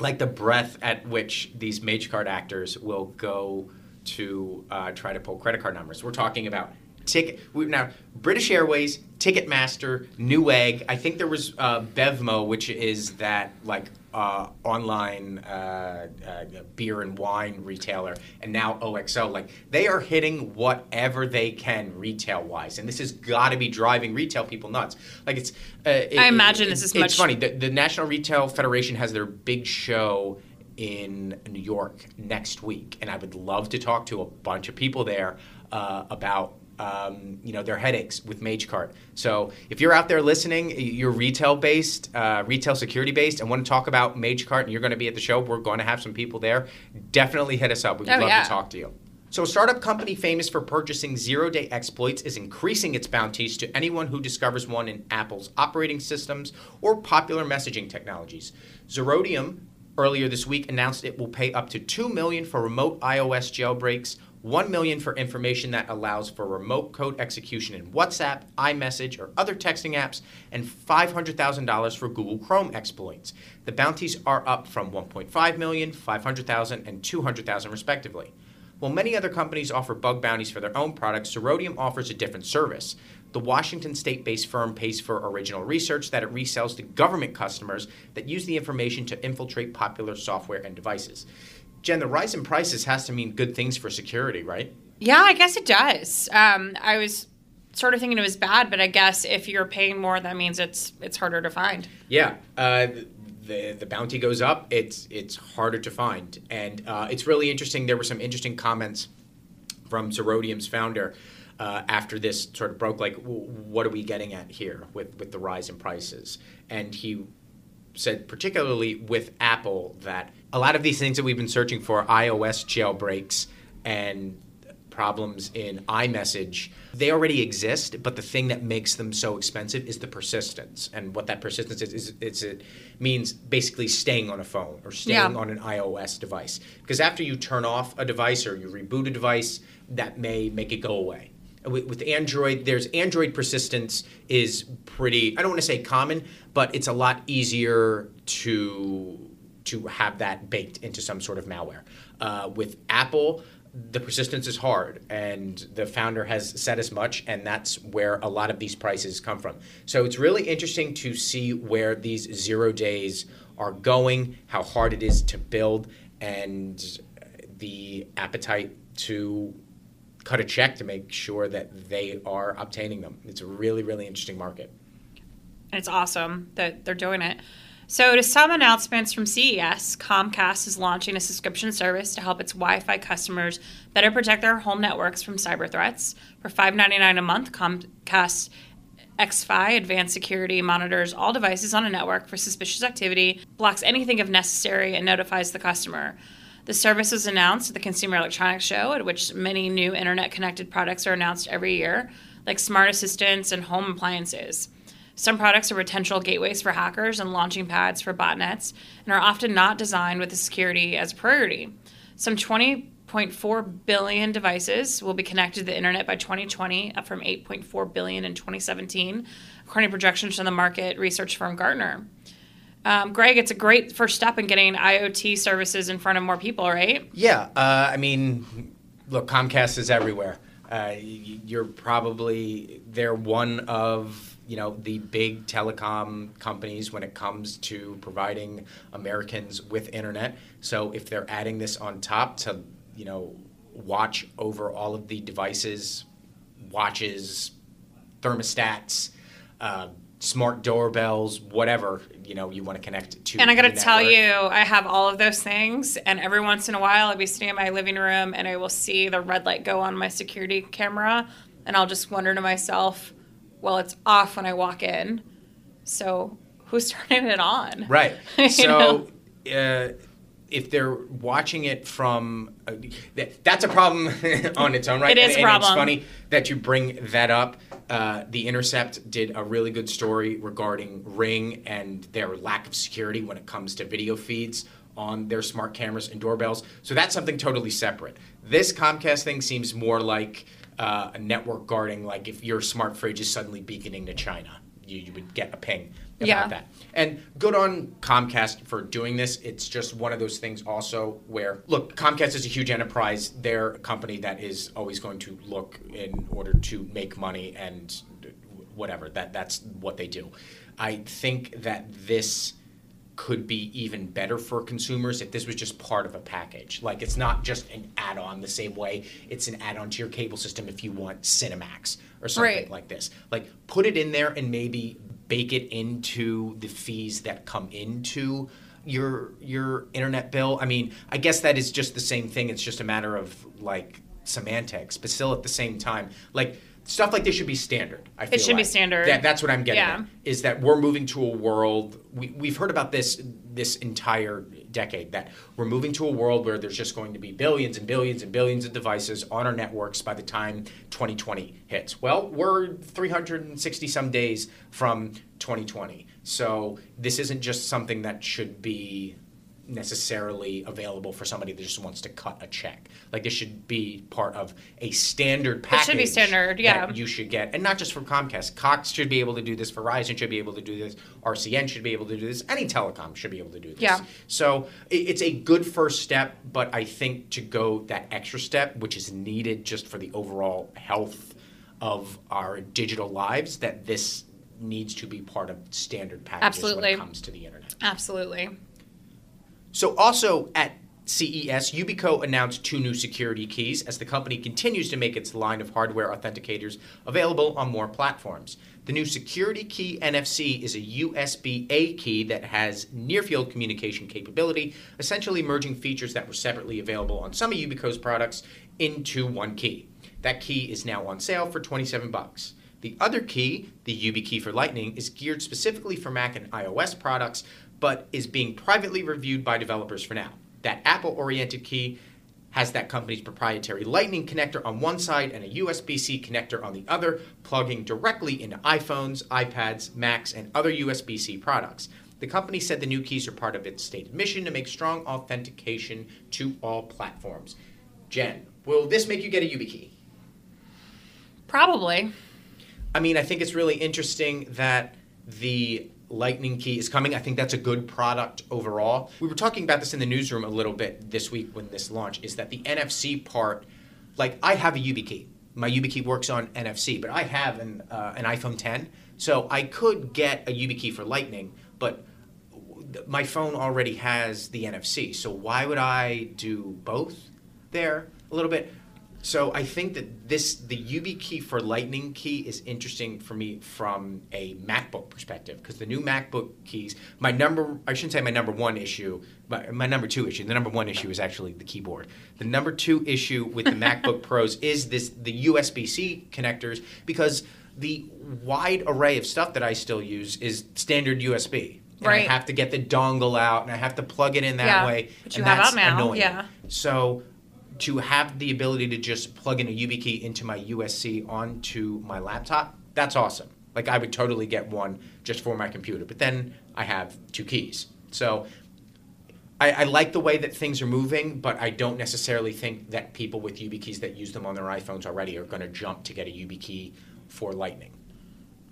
like the breadth at which these MageCart actors will go to uh, try to pull credit card numbers. We're talking about ticket we, now British Airways, Ticketmaster, Newegg. I think there was uh, Bevmo, which is that like uh, online uh, uh, beer and wine retailer, and now OXO. Like they are hitting whatever they can retail wise, and this has got to be driving retail people nuts. Like it's. Uh, it- I imagine it- this is it's much- funny. The, the National Retail Federation has their big show in New York next week, and I would love to talk to a bunch of people there uh, about um, you know their headaches with MageCart. So if you're out there listening, you're retail based, uh, retail security based, and want to talk about MageCart, and you're going to be at the show, we're going to have some people there. Definitely hit us up. We'd Oh, love yeah. to talk to you. So, a startup company famous for purchasing zero day exploits is increasing its bounties to anyone who discovers one in Apple's operating systems or popular messaging technologies. Zerodium earlier this week announced it will pay up to 2 million for remote iOS jailbreaks, 1 million for information that allows for remote code execution in WhatsApp, iMessage, or other texting apps, and $500,000 for Google Chrome exploits. The bounties are up from 1.5 million, 500,000, and 200,000 respectively. While many other companies offer bug bounties for their own products, Zerodium offers a different service. The Washington state based firm pays for original research that it resells to government customers that use the information to infiltrate popular software and devices. Jen, the rise in prices has to mean good things for security, right? Yeah, I guess it does. Um, I was sort of thinking it was bad, but I guess if you're paying more, that means it's it's harder to find. Yeah, uh, the the bounty goes up. It's it's harder to find, and uh, it's really interesting. There were some interesting comments from Zerodium's founder uh, after this sort of broke. Like, w- what are we getting at here with with the rise in prices? And he said, particularly with Apple, that a lot of these things that we've been searching for, iOS jailbreaks and problems in iMessage, they already exist, but the thing that makes them so expensive is the persistence. And what that persistence is, is, is it means basically staying on a phone or staying Yeah. on an iOS device. Because after you turn off a device or you reboot a device, that may make it go away. With, with Android, there's Android persistence is pretty. I don't want to say common, but it's a lot easier to to have that baked into some sort of malware. Uh, with Apple, the persistence is hard, and the founder has said as much, and that's where a lot of these prices come from. So it's really interesting to see where these zero days are going, how hard it is to build, and the appetite to cut a check to make sure that they are obtaining them. It's a really, really interesting market. And it's awesome that they're doing it. So, to some announcements from CES, Comcast is launching a subscription service to help its Wi Fi customers better protect their home networks from cyber threats. For $5.99 a month, Comcast XFi Advanced Security monitors all devices on a network for suspicious activity, blocks anything if necessary, and notifies the customer. The service was announced at the Consumer Electronics Show, at which many new internet connected products are announced every year, like smart assistants and home appliances. Some products are potential gateways for hackers and launching pads for botnets and are often not designed with the security as a priority. Some 20.4 billion devices will be connected to the internet by 2020, up from 8.4 billion in 2017, according to projections from the market research firm Gartner. Um, Greg, it's a great first step in getting IoT services in front of more people, right? Yeah, uh, I mean, look, Comcast is everywhere. Uh, you're probably they're one of you know the big telecom companies when it comes to providing Americans with internet. So if they're adding this on top to you know watch over all of the devices, watches, thermostats. Uh, smart doorbells, whatever you know you want to connect to. And I got to tell network. you, I have all of those things, and every once in a while, I'll be sitting in my living room and I will see the red light go on my security camera, and I'll just wonder to myself, well, it's off when I walk in, so who's [LAUGHS] turning it on? Right. [LAUGHS] So, uh, if they're watching it from, uh, that, that's a problem [LAUGHS] on its own, right? It is and, a and it's problem. funny that you bring that up. Uh, the Intercept did a really good story regarding Ring and their lack of security when it comes to video feeds on their smart cameras and doorbells. So that's something totally separate. This Comcast thing seems more like uh, a network guarding, like if your smart fridge is suddenly beaconing to China, you, you would get a ping about Yeah. that. And good on Comcast for doing this. It's just one of those things also where, look, Comcast is a huge enterprise. They're a company that is always going to look in order to make money and whatever. That that's what they do. I think that this could be even better for consumers if this was just part of a package. Like it's not just an add-on the same way it's an add-on to your cable system if you want Cinemax or something Right. like this. Like put it in there and maybe bake it into the fees that come into your your internet bill. I mean, I guess that is just the same thing. It's just a matter of like semantics, but still at the same time, like stuff like this should be standard. I feel should be standard. That, that's what I'm getting Yeah. at is that we're moving to a world we, we've heard about this this entire decade that we're moving to a world where there's just going to be billions and billions and billions of devices on our networks by the time 2020 hits well we're 360 some days from 2020 so this isn't just something that should be necessarily available for somebody that just wants to cut a check. Like this should be part of a standard package. It should be standard, yeah. you should get, and not just from Comcast. Cox should be able to do this. Verizon should be able to do this. RCN should be able to do this. Any telecom should be able to do this. Yeah. So it's a good first step, but I think to go that extra step, which is needed just for the overall health of our digital lives, that this needs to be part of standard packages when Absolutely. it comes to the internet. Absolutely. So, also at CES, Yubico announced two new security keys as the company continues to make its line of hardware authenticators available on more platforms. The new security key NFC is a USB A key that has near field communication capability, essentially merging features that were separately available on some of Yubico's products into one key. That key is now on sale for 27 bucks. The other key, the YubiKey for Lightning, is geared specifically for Mac and iOS products, but is being privately reviewed by developers for now. That Apple oriented key has that company's proprietary Lightning connector on one side and a USB C connector on the other, plugging directly into iPhones, iPads, Macs, and other USB C products. The company said the new keys are part of its stated mission to make strong authentication to all platforms. Jen, will this make you get a YubiKey? Probably. I mean, I think it's really interesting that the Lightning key is coming. I think that's a good product overall. We were talking about this in the newsroom a little bit this week when this launched. Is that the NFC part? Like, I have a YubiKey. My YubiKey works on NFC, but I have an uh, an iPhone 10, so I could get a YubiKey for Lightning, but my phone already has the NFC. So why would I do both there a little bit? So I think that this the key for Lightning key is interesting for me from a MacBook perspective because the new MacBook keys, my number I shouldn't say my number one issue, but my number two issue. The number one issue is actually the keyboard. The number two issue with the [LAUGHS] MacBook Pros is this the USB-C connectors because the wide array of stuff that I still use is standard USB. And Right. I have to get the dongle out and I have to plug it in that Yeah, way. which you and have that's out now, annoying. yeah. So to have the ability to just plug in a YubiKey into my USC onto my laptop, that's awesome. Like I would totally get one just for my computer. But then I have two keys. So I, I like the way that things are moving, but I don't necessarily think that people with YubiKeys that use them on their iPhones already are going to jump to get a YubiKey for Lightning.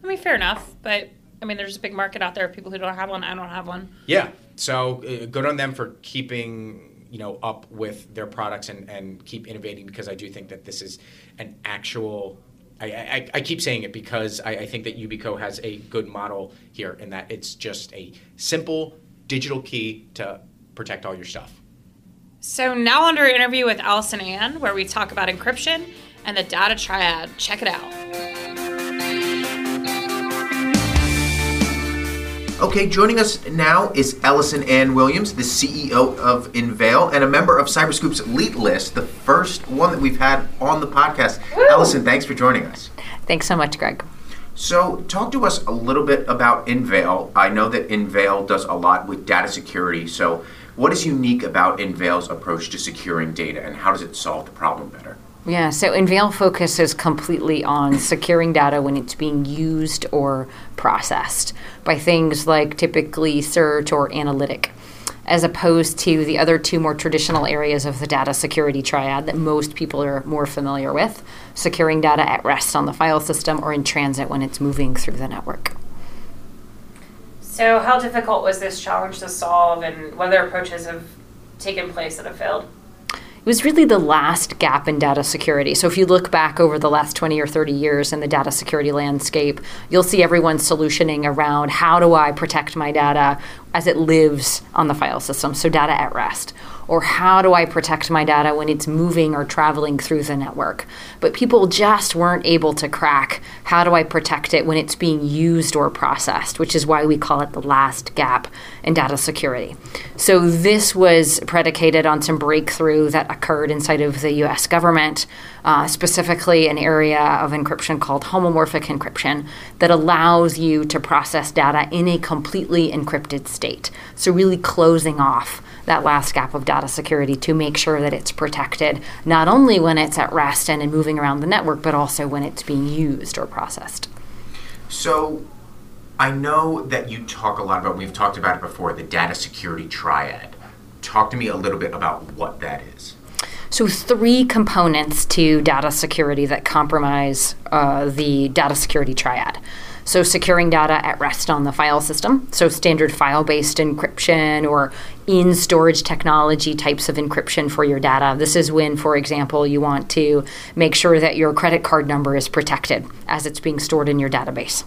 I mean, fair enough, but I mean, there's a big market out there of people who don't have one. I don't have one. Yeah. So uh, good on them for keeping you know up with their products and, and keep innovating because I do think that this is an actual. I, I, I keep saying it because I, I think that Yubico has a good model here in that it's just a simple digital key to protect all your stuff. So now under interview with Ellison Anne, where we talk about encryption and the data triad. Check it out. Okay, joining us now is Ellison Anne Williams, the CEO of Enveil and a member of Cyberscoop's Elite List, the first one that we've had on the podcast. Woo! Ellison, thanks for joining us. Thanks so much, Greg. So, talk to us a little bit about Enveil. I know that Enveil does a lot with data security. So, what is unique about Enveil's approach to securing data, and how does it solve the problem better? Yeah, so Enveil focuses completely on securing data when it's being used or processed by things like typically search or analytic, as opposed to the other two more traditional areas of the data security triad that most people are more familiar with securing data at rest on the file system or in transit when it's moving through the network. So, how difficult was this challenge to solve, and what other approaches have taken place that have failed? It was really the last gap in data security. So if you look back over the last 20 or 30 years in the data security landscape, you'll see everyone solutioning around how do I protect my data as it lives on the file system, so data at rest or how do I protect my data when it's moving or traveling through the network. But people just weren't able to crack how do I protect it when it's being used or processed, which is why we call it the last gap in data security. So this was predicated on some breakthrough that occurred inside of the US government, uh, specifically an area of encryption called homomorphic encryption that allows you to process data in a completely encrypted state. So really closing off that last gap of data security to make sure that it's protected, not only when it's at rest and in moving around the network, but also when it's being used or processed. So, I know that you talk a lot about, we've talked about it before, the data security triad. Talk to me a little bit about what that is. So, three components to data security that compromise uh, the data security triad. So, securing data at rest on the file system, so standard file based encryption or in storage technology types of encryption for your data. This is when, for example, you want to make sure that your credit card number is protected as it's being stored in your database.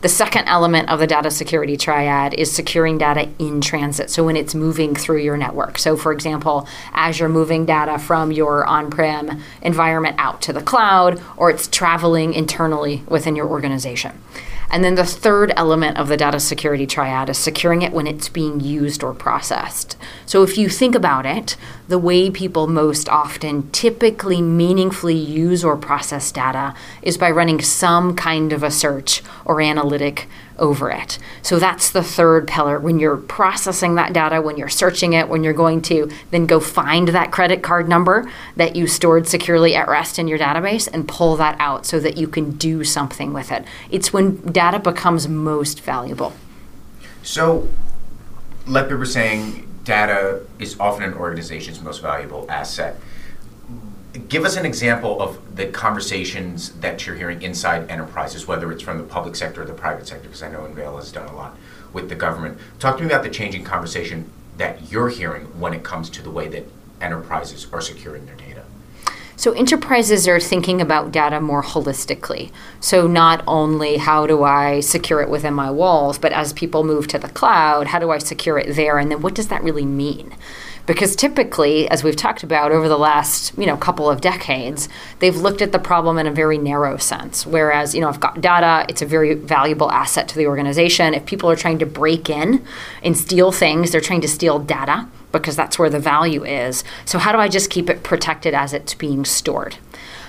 The second element of the data security triad is securing data in transit. So when it's moving through your network. So, for example, as you're moving data from your on prem environment out to the cloud, or it's traveling internally within your organization. And then the third element of the data security triad is securing it when it's being used or processed. So if you think about it, the way people most often typically meaningfully use or process data is by running some kind of a search or analytic over it. So that's the third pillar. When you're processing that data, when you're searching it, when you're going to then go find that credit card number that you stored securely at rest in your database and pull that out so that you can do something with it. It's when data becomes most valuable. So, we were saying, data is often an organization's most valuable asset give us an example of the conversations that you're hearing inside enterprises, whether it's from the public sector or the private sector, because I know Enveil has done a lot with the government. Talk to me about the changing conversation that you're hearing when it comes to the way that enterprises are securing their data. So, enterprises are thinking about data more holistically. So, not only how do I secure it within my walls, but as people move to the cloud, how do I secure it there? And then what does that really mean? Because typically as we've talked about over the last you know couple of decades they've looked at the problem in a very narrow sense. Whereas you know i've got data it's a very valuable asset to the organization. If people are trying to break in and steal things they're trying to steal data because that's where the value is. So how do i just keep it protected as it's being stored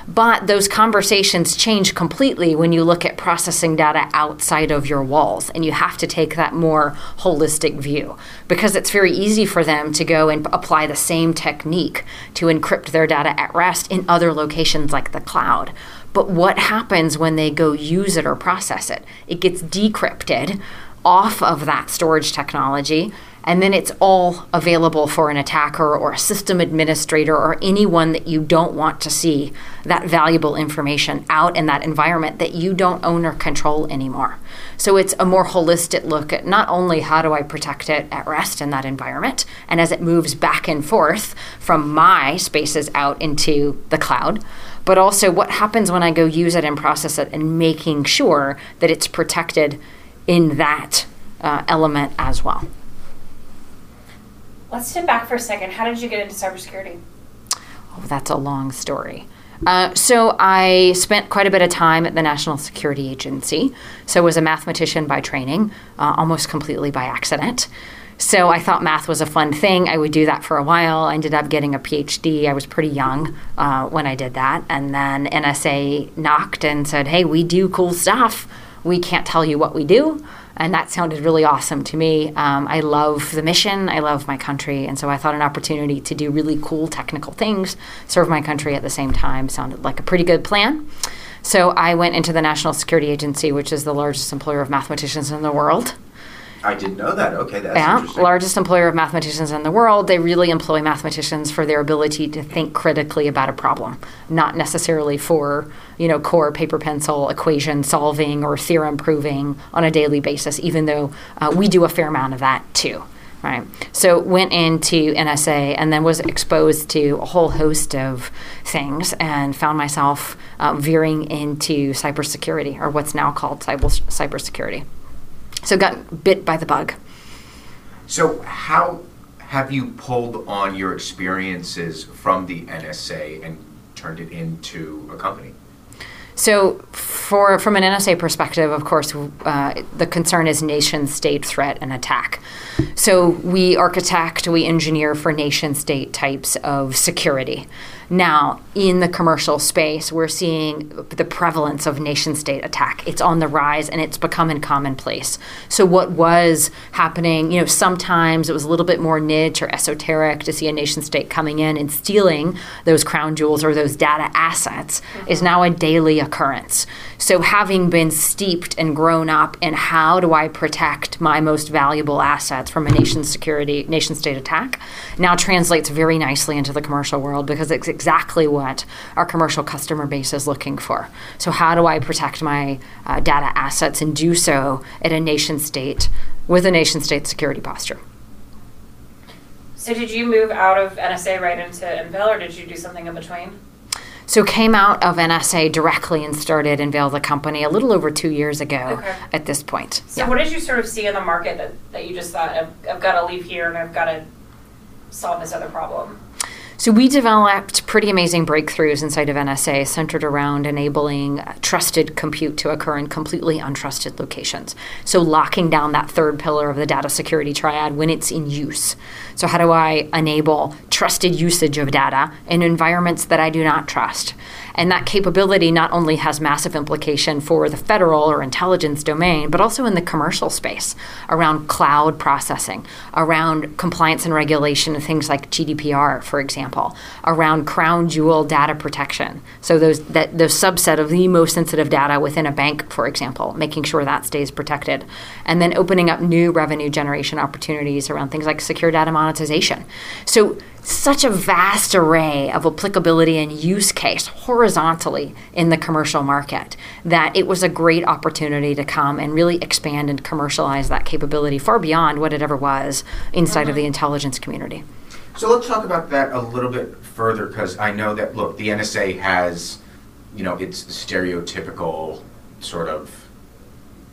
but those conversations change completely when you look at processing data outside of your walls. And you have to take that more holistic view because it's very easy for them to go and apply the same technique to encrypt their data at rest in other locations like the cloud. But what happens when they go use it or process it? It gets decrypted off of that storage technology and then it's all available for an attacker or a system administrator or anyone that you don't want to see that valuable information out in that environment that you don't own or control anymore. So it's a more holistic look at not only how do I protect it at rest in that environment and as it moves back and forth from my spaces out into the cloud, but also what happens when I go use it and process it and making sure that it's protected in that uh, element as well. Let's step back for a second. How did you get into cybersecurity? Oh, that's a long story. Uh, so I spent quite a bit of time at the National Security Agency. So I was a mathematician by training, uh, almost completely by accident. So I thought math was a fun thing. I would do that for a while. I ended up getting a PhD. I was pretty young uh, when I did that. And then NSA knocked and said, hey, we do cool stuff. We can't tell you what we do. And that sounded really awesome to me. Um, I love the mission, I love my country. And so I thought an opportunity to do really cool technical things, serve my country at the same time, sounded like a pretty good plan. So I went into the National Security Agency, which is the largest employer of mathematicians in the world. I didn't know that. Okay, that's yeah, interesting. largest employer of mathematicians in the world. They really employ mathematicians for their ability to think critically about a problem, not necessarily for you know core paper pencil equation solving or theorem proving on a daily basis. Even though uh, we do a fair amount of that too. Right. So went into NSA and then was exposed to a whole host of things and found myself uh, veering into cybersecurity or what's now called cyber cybersecurity. So got bit by the bug. So how have you pulled on your experiences from the NSA and turned it into a company? So, for from an NSA perspective, of course, uh, the concern is nation-state threat and attack. So, we architect, we engineer for nation-state types of security. Now, in the commercial space, we're seeing the prevalence of nation state attack. It's on the rise and it's becoming commonplace. So, what was happening, you know, sometimes it was a little bit more niche or esoteric to see a nation state coming in and stealing those crown jewels or those data assets mm-hmm. is now a daily occurrence. So, having been steeped and grown up in how do I protect my most valuable assets from a nation security, nation state attack, now translates very nicely into the commercial world because it's exactly what our commercial customer base is looking for. So, how do I protect my uh, data assets and do so at a nation state with a nation state security posture? So, did you move out of NSA right into Enveil, or did you do something in between? So came out of NSA directly and started Enveil the company a little over two years ago okay. at this point. So yeah. what did you sort of see in the market that, that you just thought, I've, I've got to leave here and I've got to solve this other problem? So we developed pretty amazing breakthroughs inside of NSA centered around enabling trusted compute to occur in completely untrusted locations. So locking down that third pillar of the data security triad when it's in use. So how do I enable trusted usage of data in environments that I do not trust? And that capability not only has massive implication for the federal or intelligence domain, but also in the commercial space around cloud processing, around compliance and regulation of things like GDPR, for example, around crown jewel data protection. So those that the subset of the most sensitive data within a bank, for example, making sure that stays protected. And then opening up new revenue generation opportunities around things like secure data monetization. So such a vast array of applicability and use case horizontally in the commercial market that it was a great opportunity to come and really expand and commercialize that capability far beyond what it ever was inside of the mm-hmm. intelligence community. So let's talk about that a little bit further because I know that look, the NSA has, you know, it's stereotypical sort of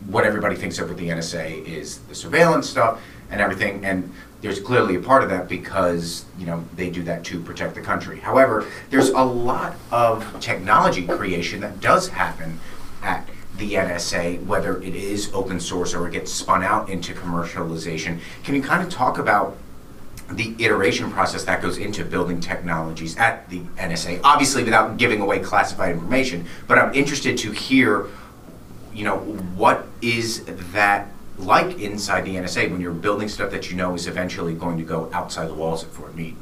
what everybody thinks of with the NSA is the surveillance stuff and everything and there's clearly a part of that because you know they do that to protect the country. However, there's a lot of technology creation that does happen at the NSA, whether it is open source or it gets spun out into commercialization. Can you kind of talk about the iteration process that goes into building technologies at the NSA? Obviously, without giving away classified information, but I'm interested to hear, you know, what is that like inside the NSA when you're building stuff that you know is eventually going to go outside the walls at Fort Meade.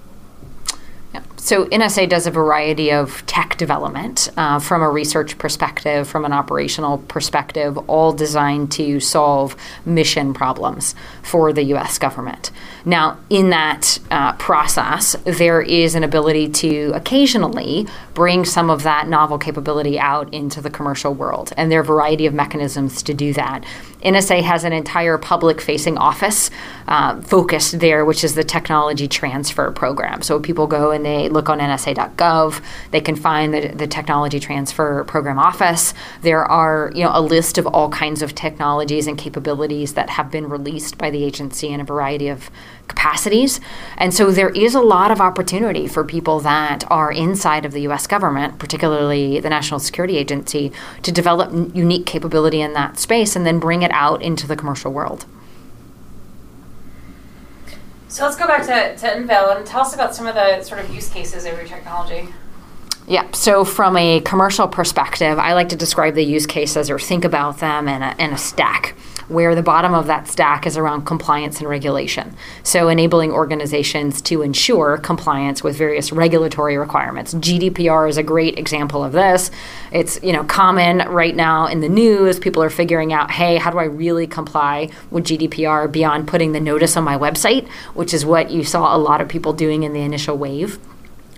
Yeah. So NSA does a variety of tech development uh, from a research perspective, from an operational perspective, all designed to solve mission problems for the U.S. government. Now, in that uh, process, there is an ability to occasionally bring some of that novel capability out into the commercial world, and there are a variety of mechanisms to do that. NSA has an entire public facing office uh, focused there, which is the technology transfer program. So people go and they look on NSA.gov, they can find the, the technology transfer program office. There are you know a list of all kinds of technologies and capabilities that have been released by the agency in a variety of capacities. And so there is a lot of opportunity for people that are inside of the US government, particularly the National Security Agency, to develop n- unique capability in that space and then bring it out into the commercial world. So let's go back to, to Enveil and tell us about some of the sort of use cases of your technology. Yeah, so from a commercial perspective, I like to describe the use cases or think about them in a, in a stack where the bottom of that stack is around compliance and regulation. So, enabling organizations to ensure compliance with various regulatory requirements. GDPR is a great example of this. It's you know common right now in the news. People are figuring out, hey, how do I really comply with GDPR beyond putting the notice on my website, which is what you saw a lot of people doing in the initial wave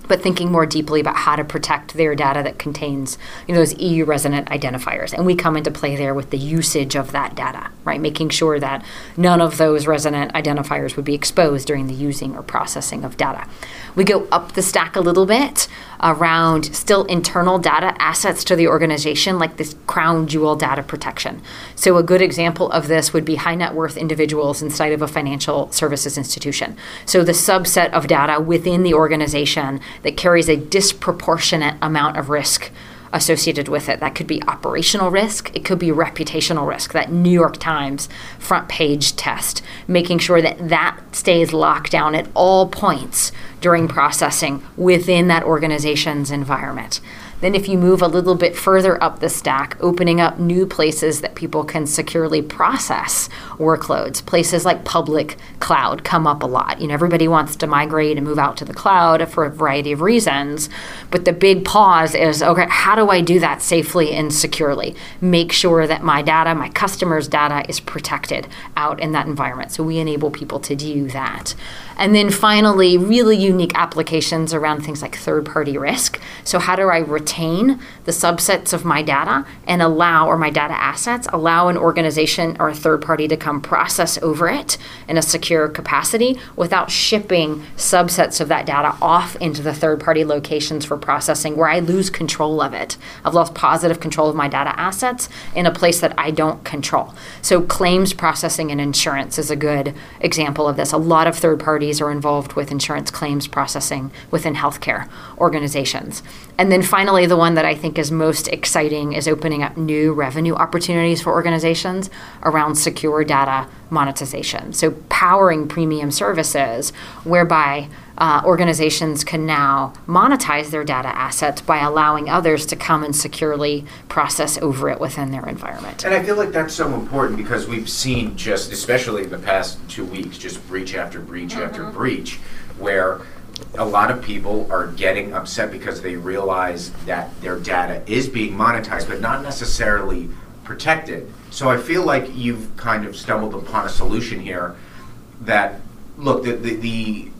but thinking more deeply about how to protect their data that contains you know, those EU resident identifiers. And we come into play there with the usage of that data, right? Making sure that none of those resident identifiers would be exposed during the using or processing of data. We go up the stack a little bit around still internal data assets to the organization, like this crown jewel data protection. So, a good example of this would be high net worth individuals inside of a financial services institution. So, the subset of data within the organization that carries a disproportionate amount of risk associated with it. That could be operational risk, it could be reputational risk, that New York Times front page test, making sure that that stays locked down at all points during processing within that organization's environment. Then, if you move a little bit further up the stack, opening up new places that people can securely process workloads, places like public cloud come up a lot. You know, everybody wants to migrate and move out to the cloud for a variety of reasons, but the big pause is okay, how do I do that safely and securely? Make sure that my data, my customers' data, is protected out in that environment. So, we enable people to do that. And then finally, really unique applications around things like third party risk. So, how do I retain the subsets of my data and allow, or my data assets, allow an organization or a third party to come process over it in a secure capacity without shipping subsets of that data off into the third party locations for processing where I lose control of it? I've lost positive control of my data assets in a place that I don't control. So, claims processing and insurance is a good example of this. A lot of third parties are involved with insurance claims processing within healthcare organizations. And then finally, the one that I think is most exciting is opening up new revenue opportunities for organizations around secure data monetization. So, powering premium services whereby uh, organizations can now monetize their data assets by allowing others to come and securely process over it within their environment. And I feel like that's so important because we've seen just, especially in the past two weeks, just breach after breach mm-hmm. after breach, where a lot of people are getting upset because they realize that their data is being monetized, but not necessarily protected. So I feel like you've kind of stumbled upon a solution here that, look, the, the, the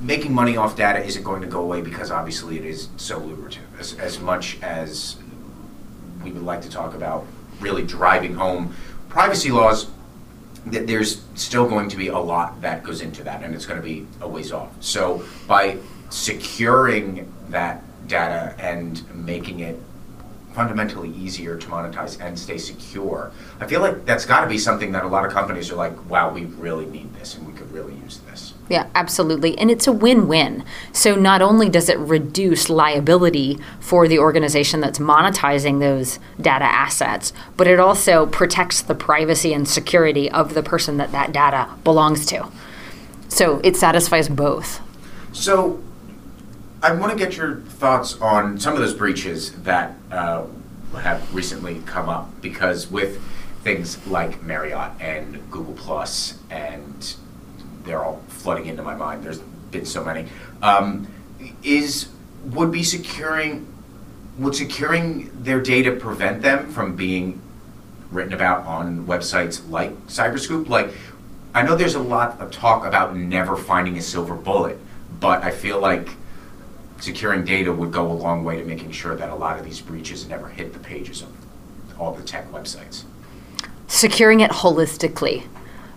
making money off data isn't going to go away because obviously it is so lucrative. As, as much as we would like to talk about really driving home privacy laws, that there's still going to be a lot that goes into that, and it's going to be a ways off. So by securing that data and making it fundamentally easier to monetize and stay secure. I feel like that's got to be something that a lot of companies are like, wow, we really need this and we could really use this. Yeah, absolutely. And it's a win win. So not only does it reduce liability for the organization that's monetizing those data assets, but it also protects the privacy and security of the person that that data belongs to. So it satisfies both. So I want to get your thoughts on some of those breaches that uh, have recently come up because with things like Marriott and Google Plus, and they're all flooding into my mind. There's been so many. Um, is would be securing would securing their data prevent them from being written about on websites like Cyberscoop? Like, I know there's a lot of talk about never finding a silver bullet, but I feel like securing data would go a long way to making sure that a lot of these breaches never hit the pages of all the tech websites. Securing it holistically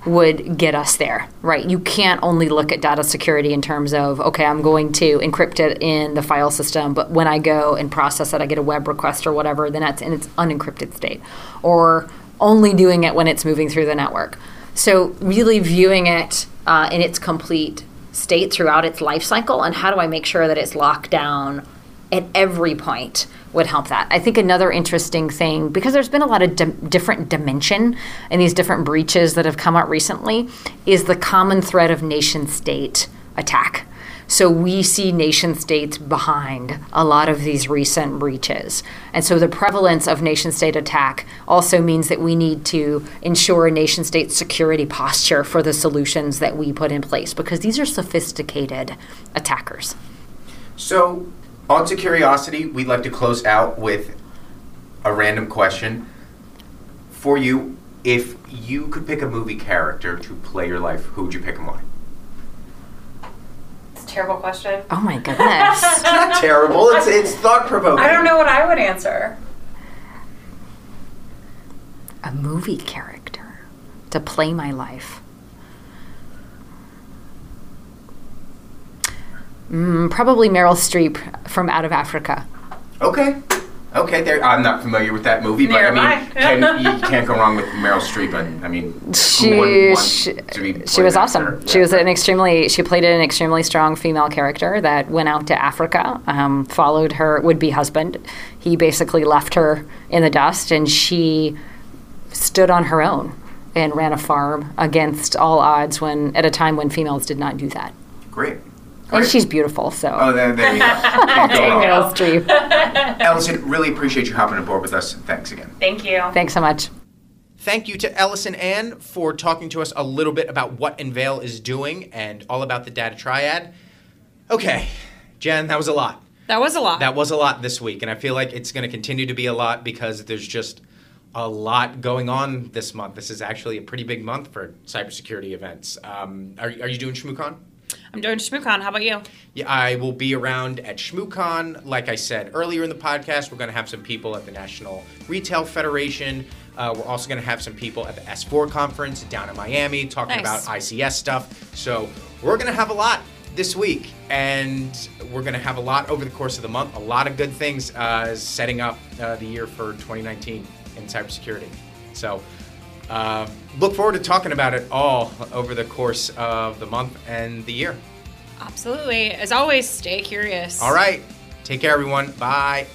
would get us there, right? You can't only look at data security in terms of, okay, I'm going to encrypt it in the file system, but when I go and process it, I get a web request or whatever, then that's in its unencrypted state. Or only doing it when it's moving through the network. So, really viewing it uh, in its complete state throughout its life cycle, and how do I make sure that it's locked down at every point would help that. I think another interesting thing, because there's been a lot of di- different dimension in these different breaches that have come out recently, is the common thread of nation state attack. So we see nation states behind a lot of these recent breaches. And so the prevalence of nation state attack also means that we need to ensure a nation state security posture for the solutions that we put in place because these are sophisticated attackers. So, on to curiosity, we'd like to close out with a random question for you. If you could pick a movie character to play your life, who would you pick and why? It's a terrible question. Oh my goodness. it's [LAUGHS] Not terrible. It's it's thought provoking. I don't know what I would answer. a movie character to play my life. Mm, probably Meryl Streep from Out of Africa. Okay. Okay, there. I'm not familiar with that movie, but I mean, can, you [LAUGHS] can't go wrong with Meryl Streep. And I mean, She she, she was awesome. her? She Yeah. was an extremely she played an extremely strong female character that went out to Africa, um, followed her would be husband. He basically left her in the dust, and she stood on her own and ran a farm against all odds. When at a time when females did not do that, great. And she's beautiful. So. Oh, there, there you go. [LAUGHS] Can't go Dang, Streep. Ellison, really appreciate you hopping aboard with us. Thanks again. Thank you. Thanks so much. Thank you to Ellison Anne for talking to us a little bit about what Enveil is doing and all about the data triad. Okay, Jen, that was a lot. That was a lot. That was a lot this week, and I feel like it's going to continue to be a lot because there's just a lot going on this month. This is actually a pretty big month for cybersecurity events. Um, are, are you doing ShmooCon? I'm doing ShmooCon. How about you? Yeah, I will be around at ShmooCon. Like I said earlier in the podcast, we're going to have some people at the National Retail Federation. Uh, we're also going to have some people at the S4 conference down in Miami talking Nice. about ICS stuff. So we're going to have a lot this week, and we're going to have a lot over the course of the month. A lot of good things uh, setting up uh, the year for 2019 in cybersecurity. So uh, look forward to talking about it all over the course of the month and the year. Absolutely. As always, stay curious. All right. Take care, everyone. Bye.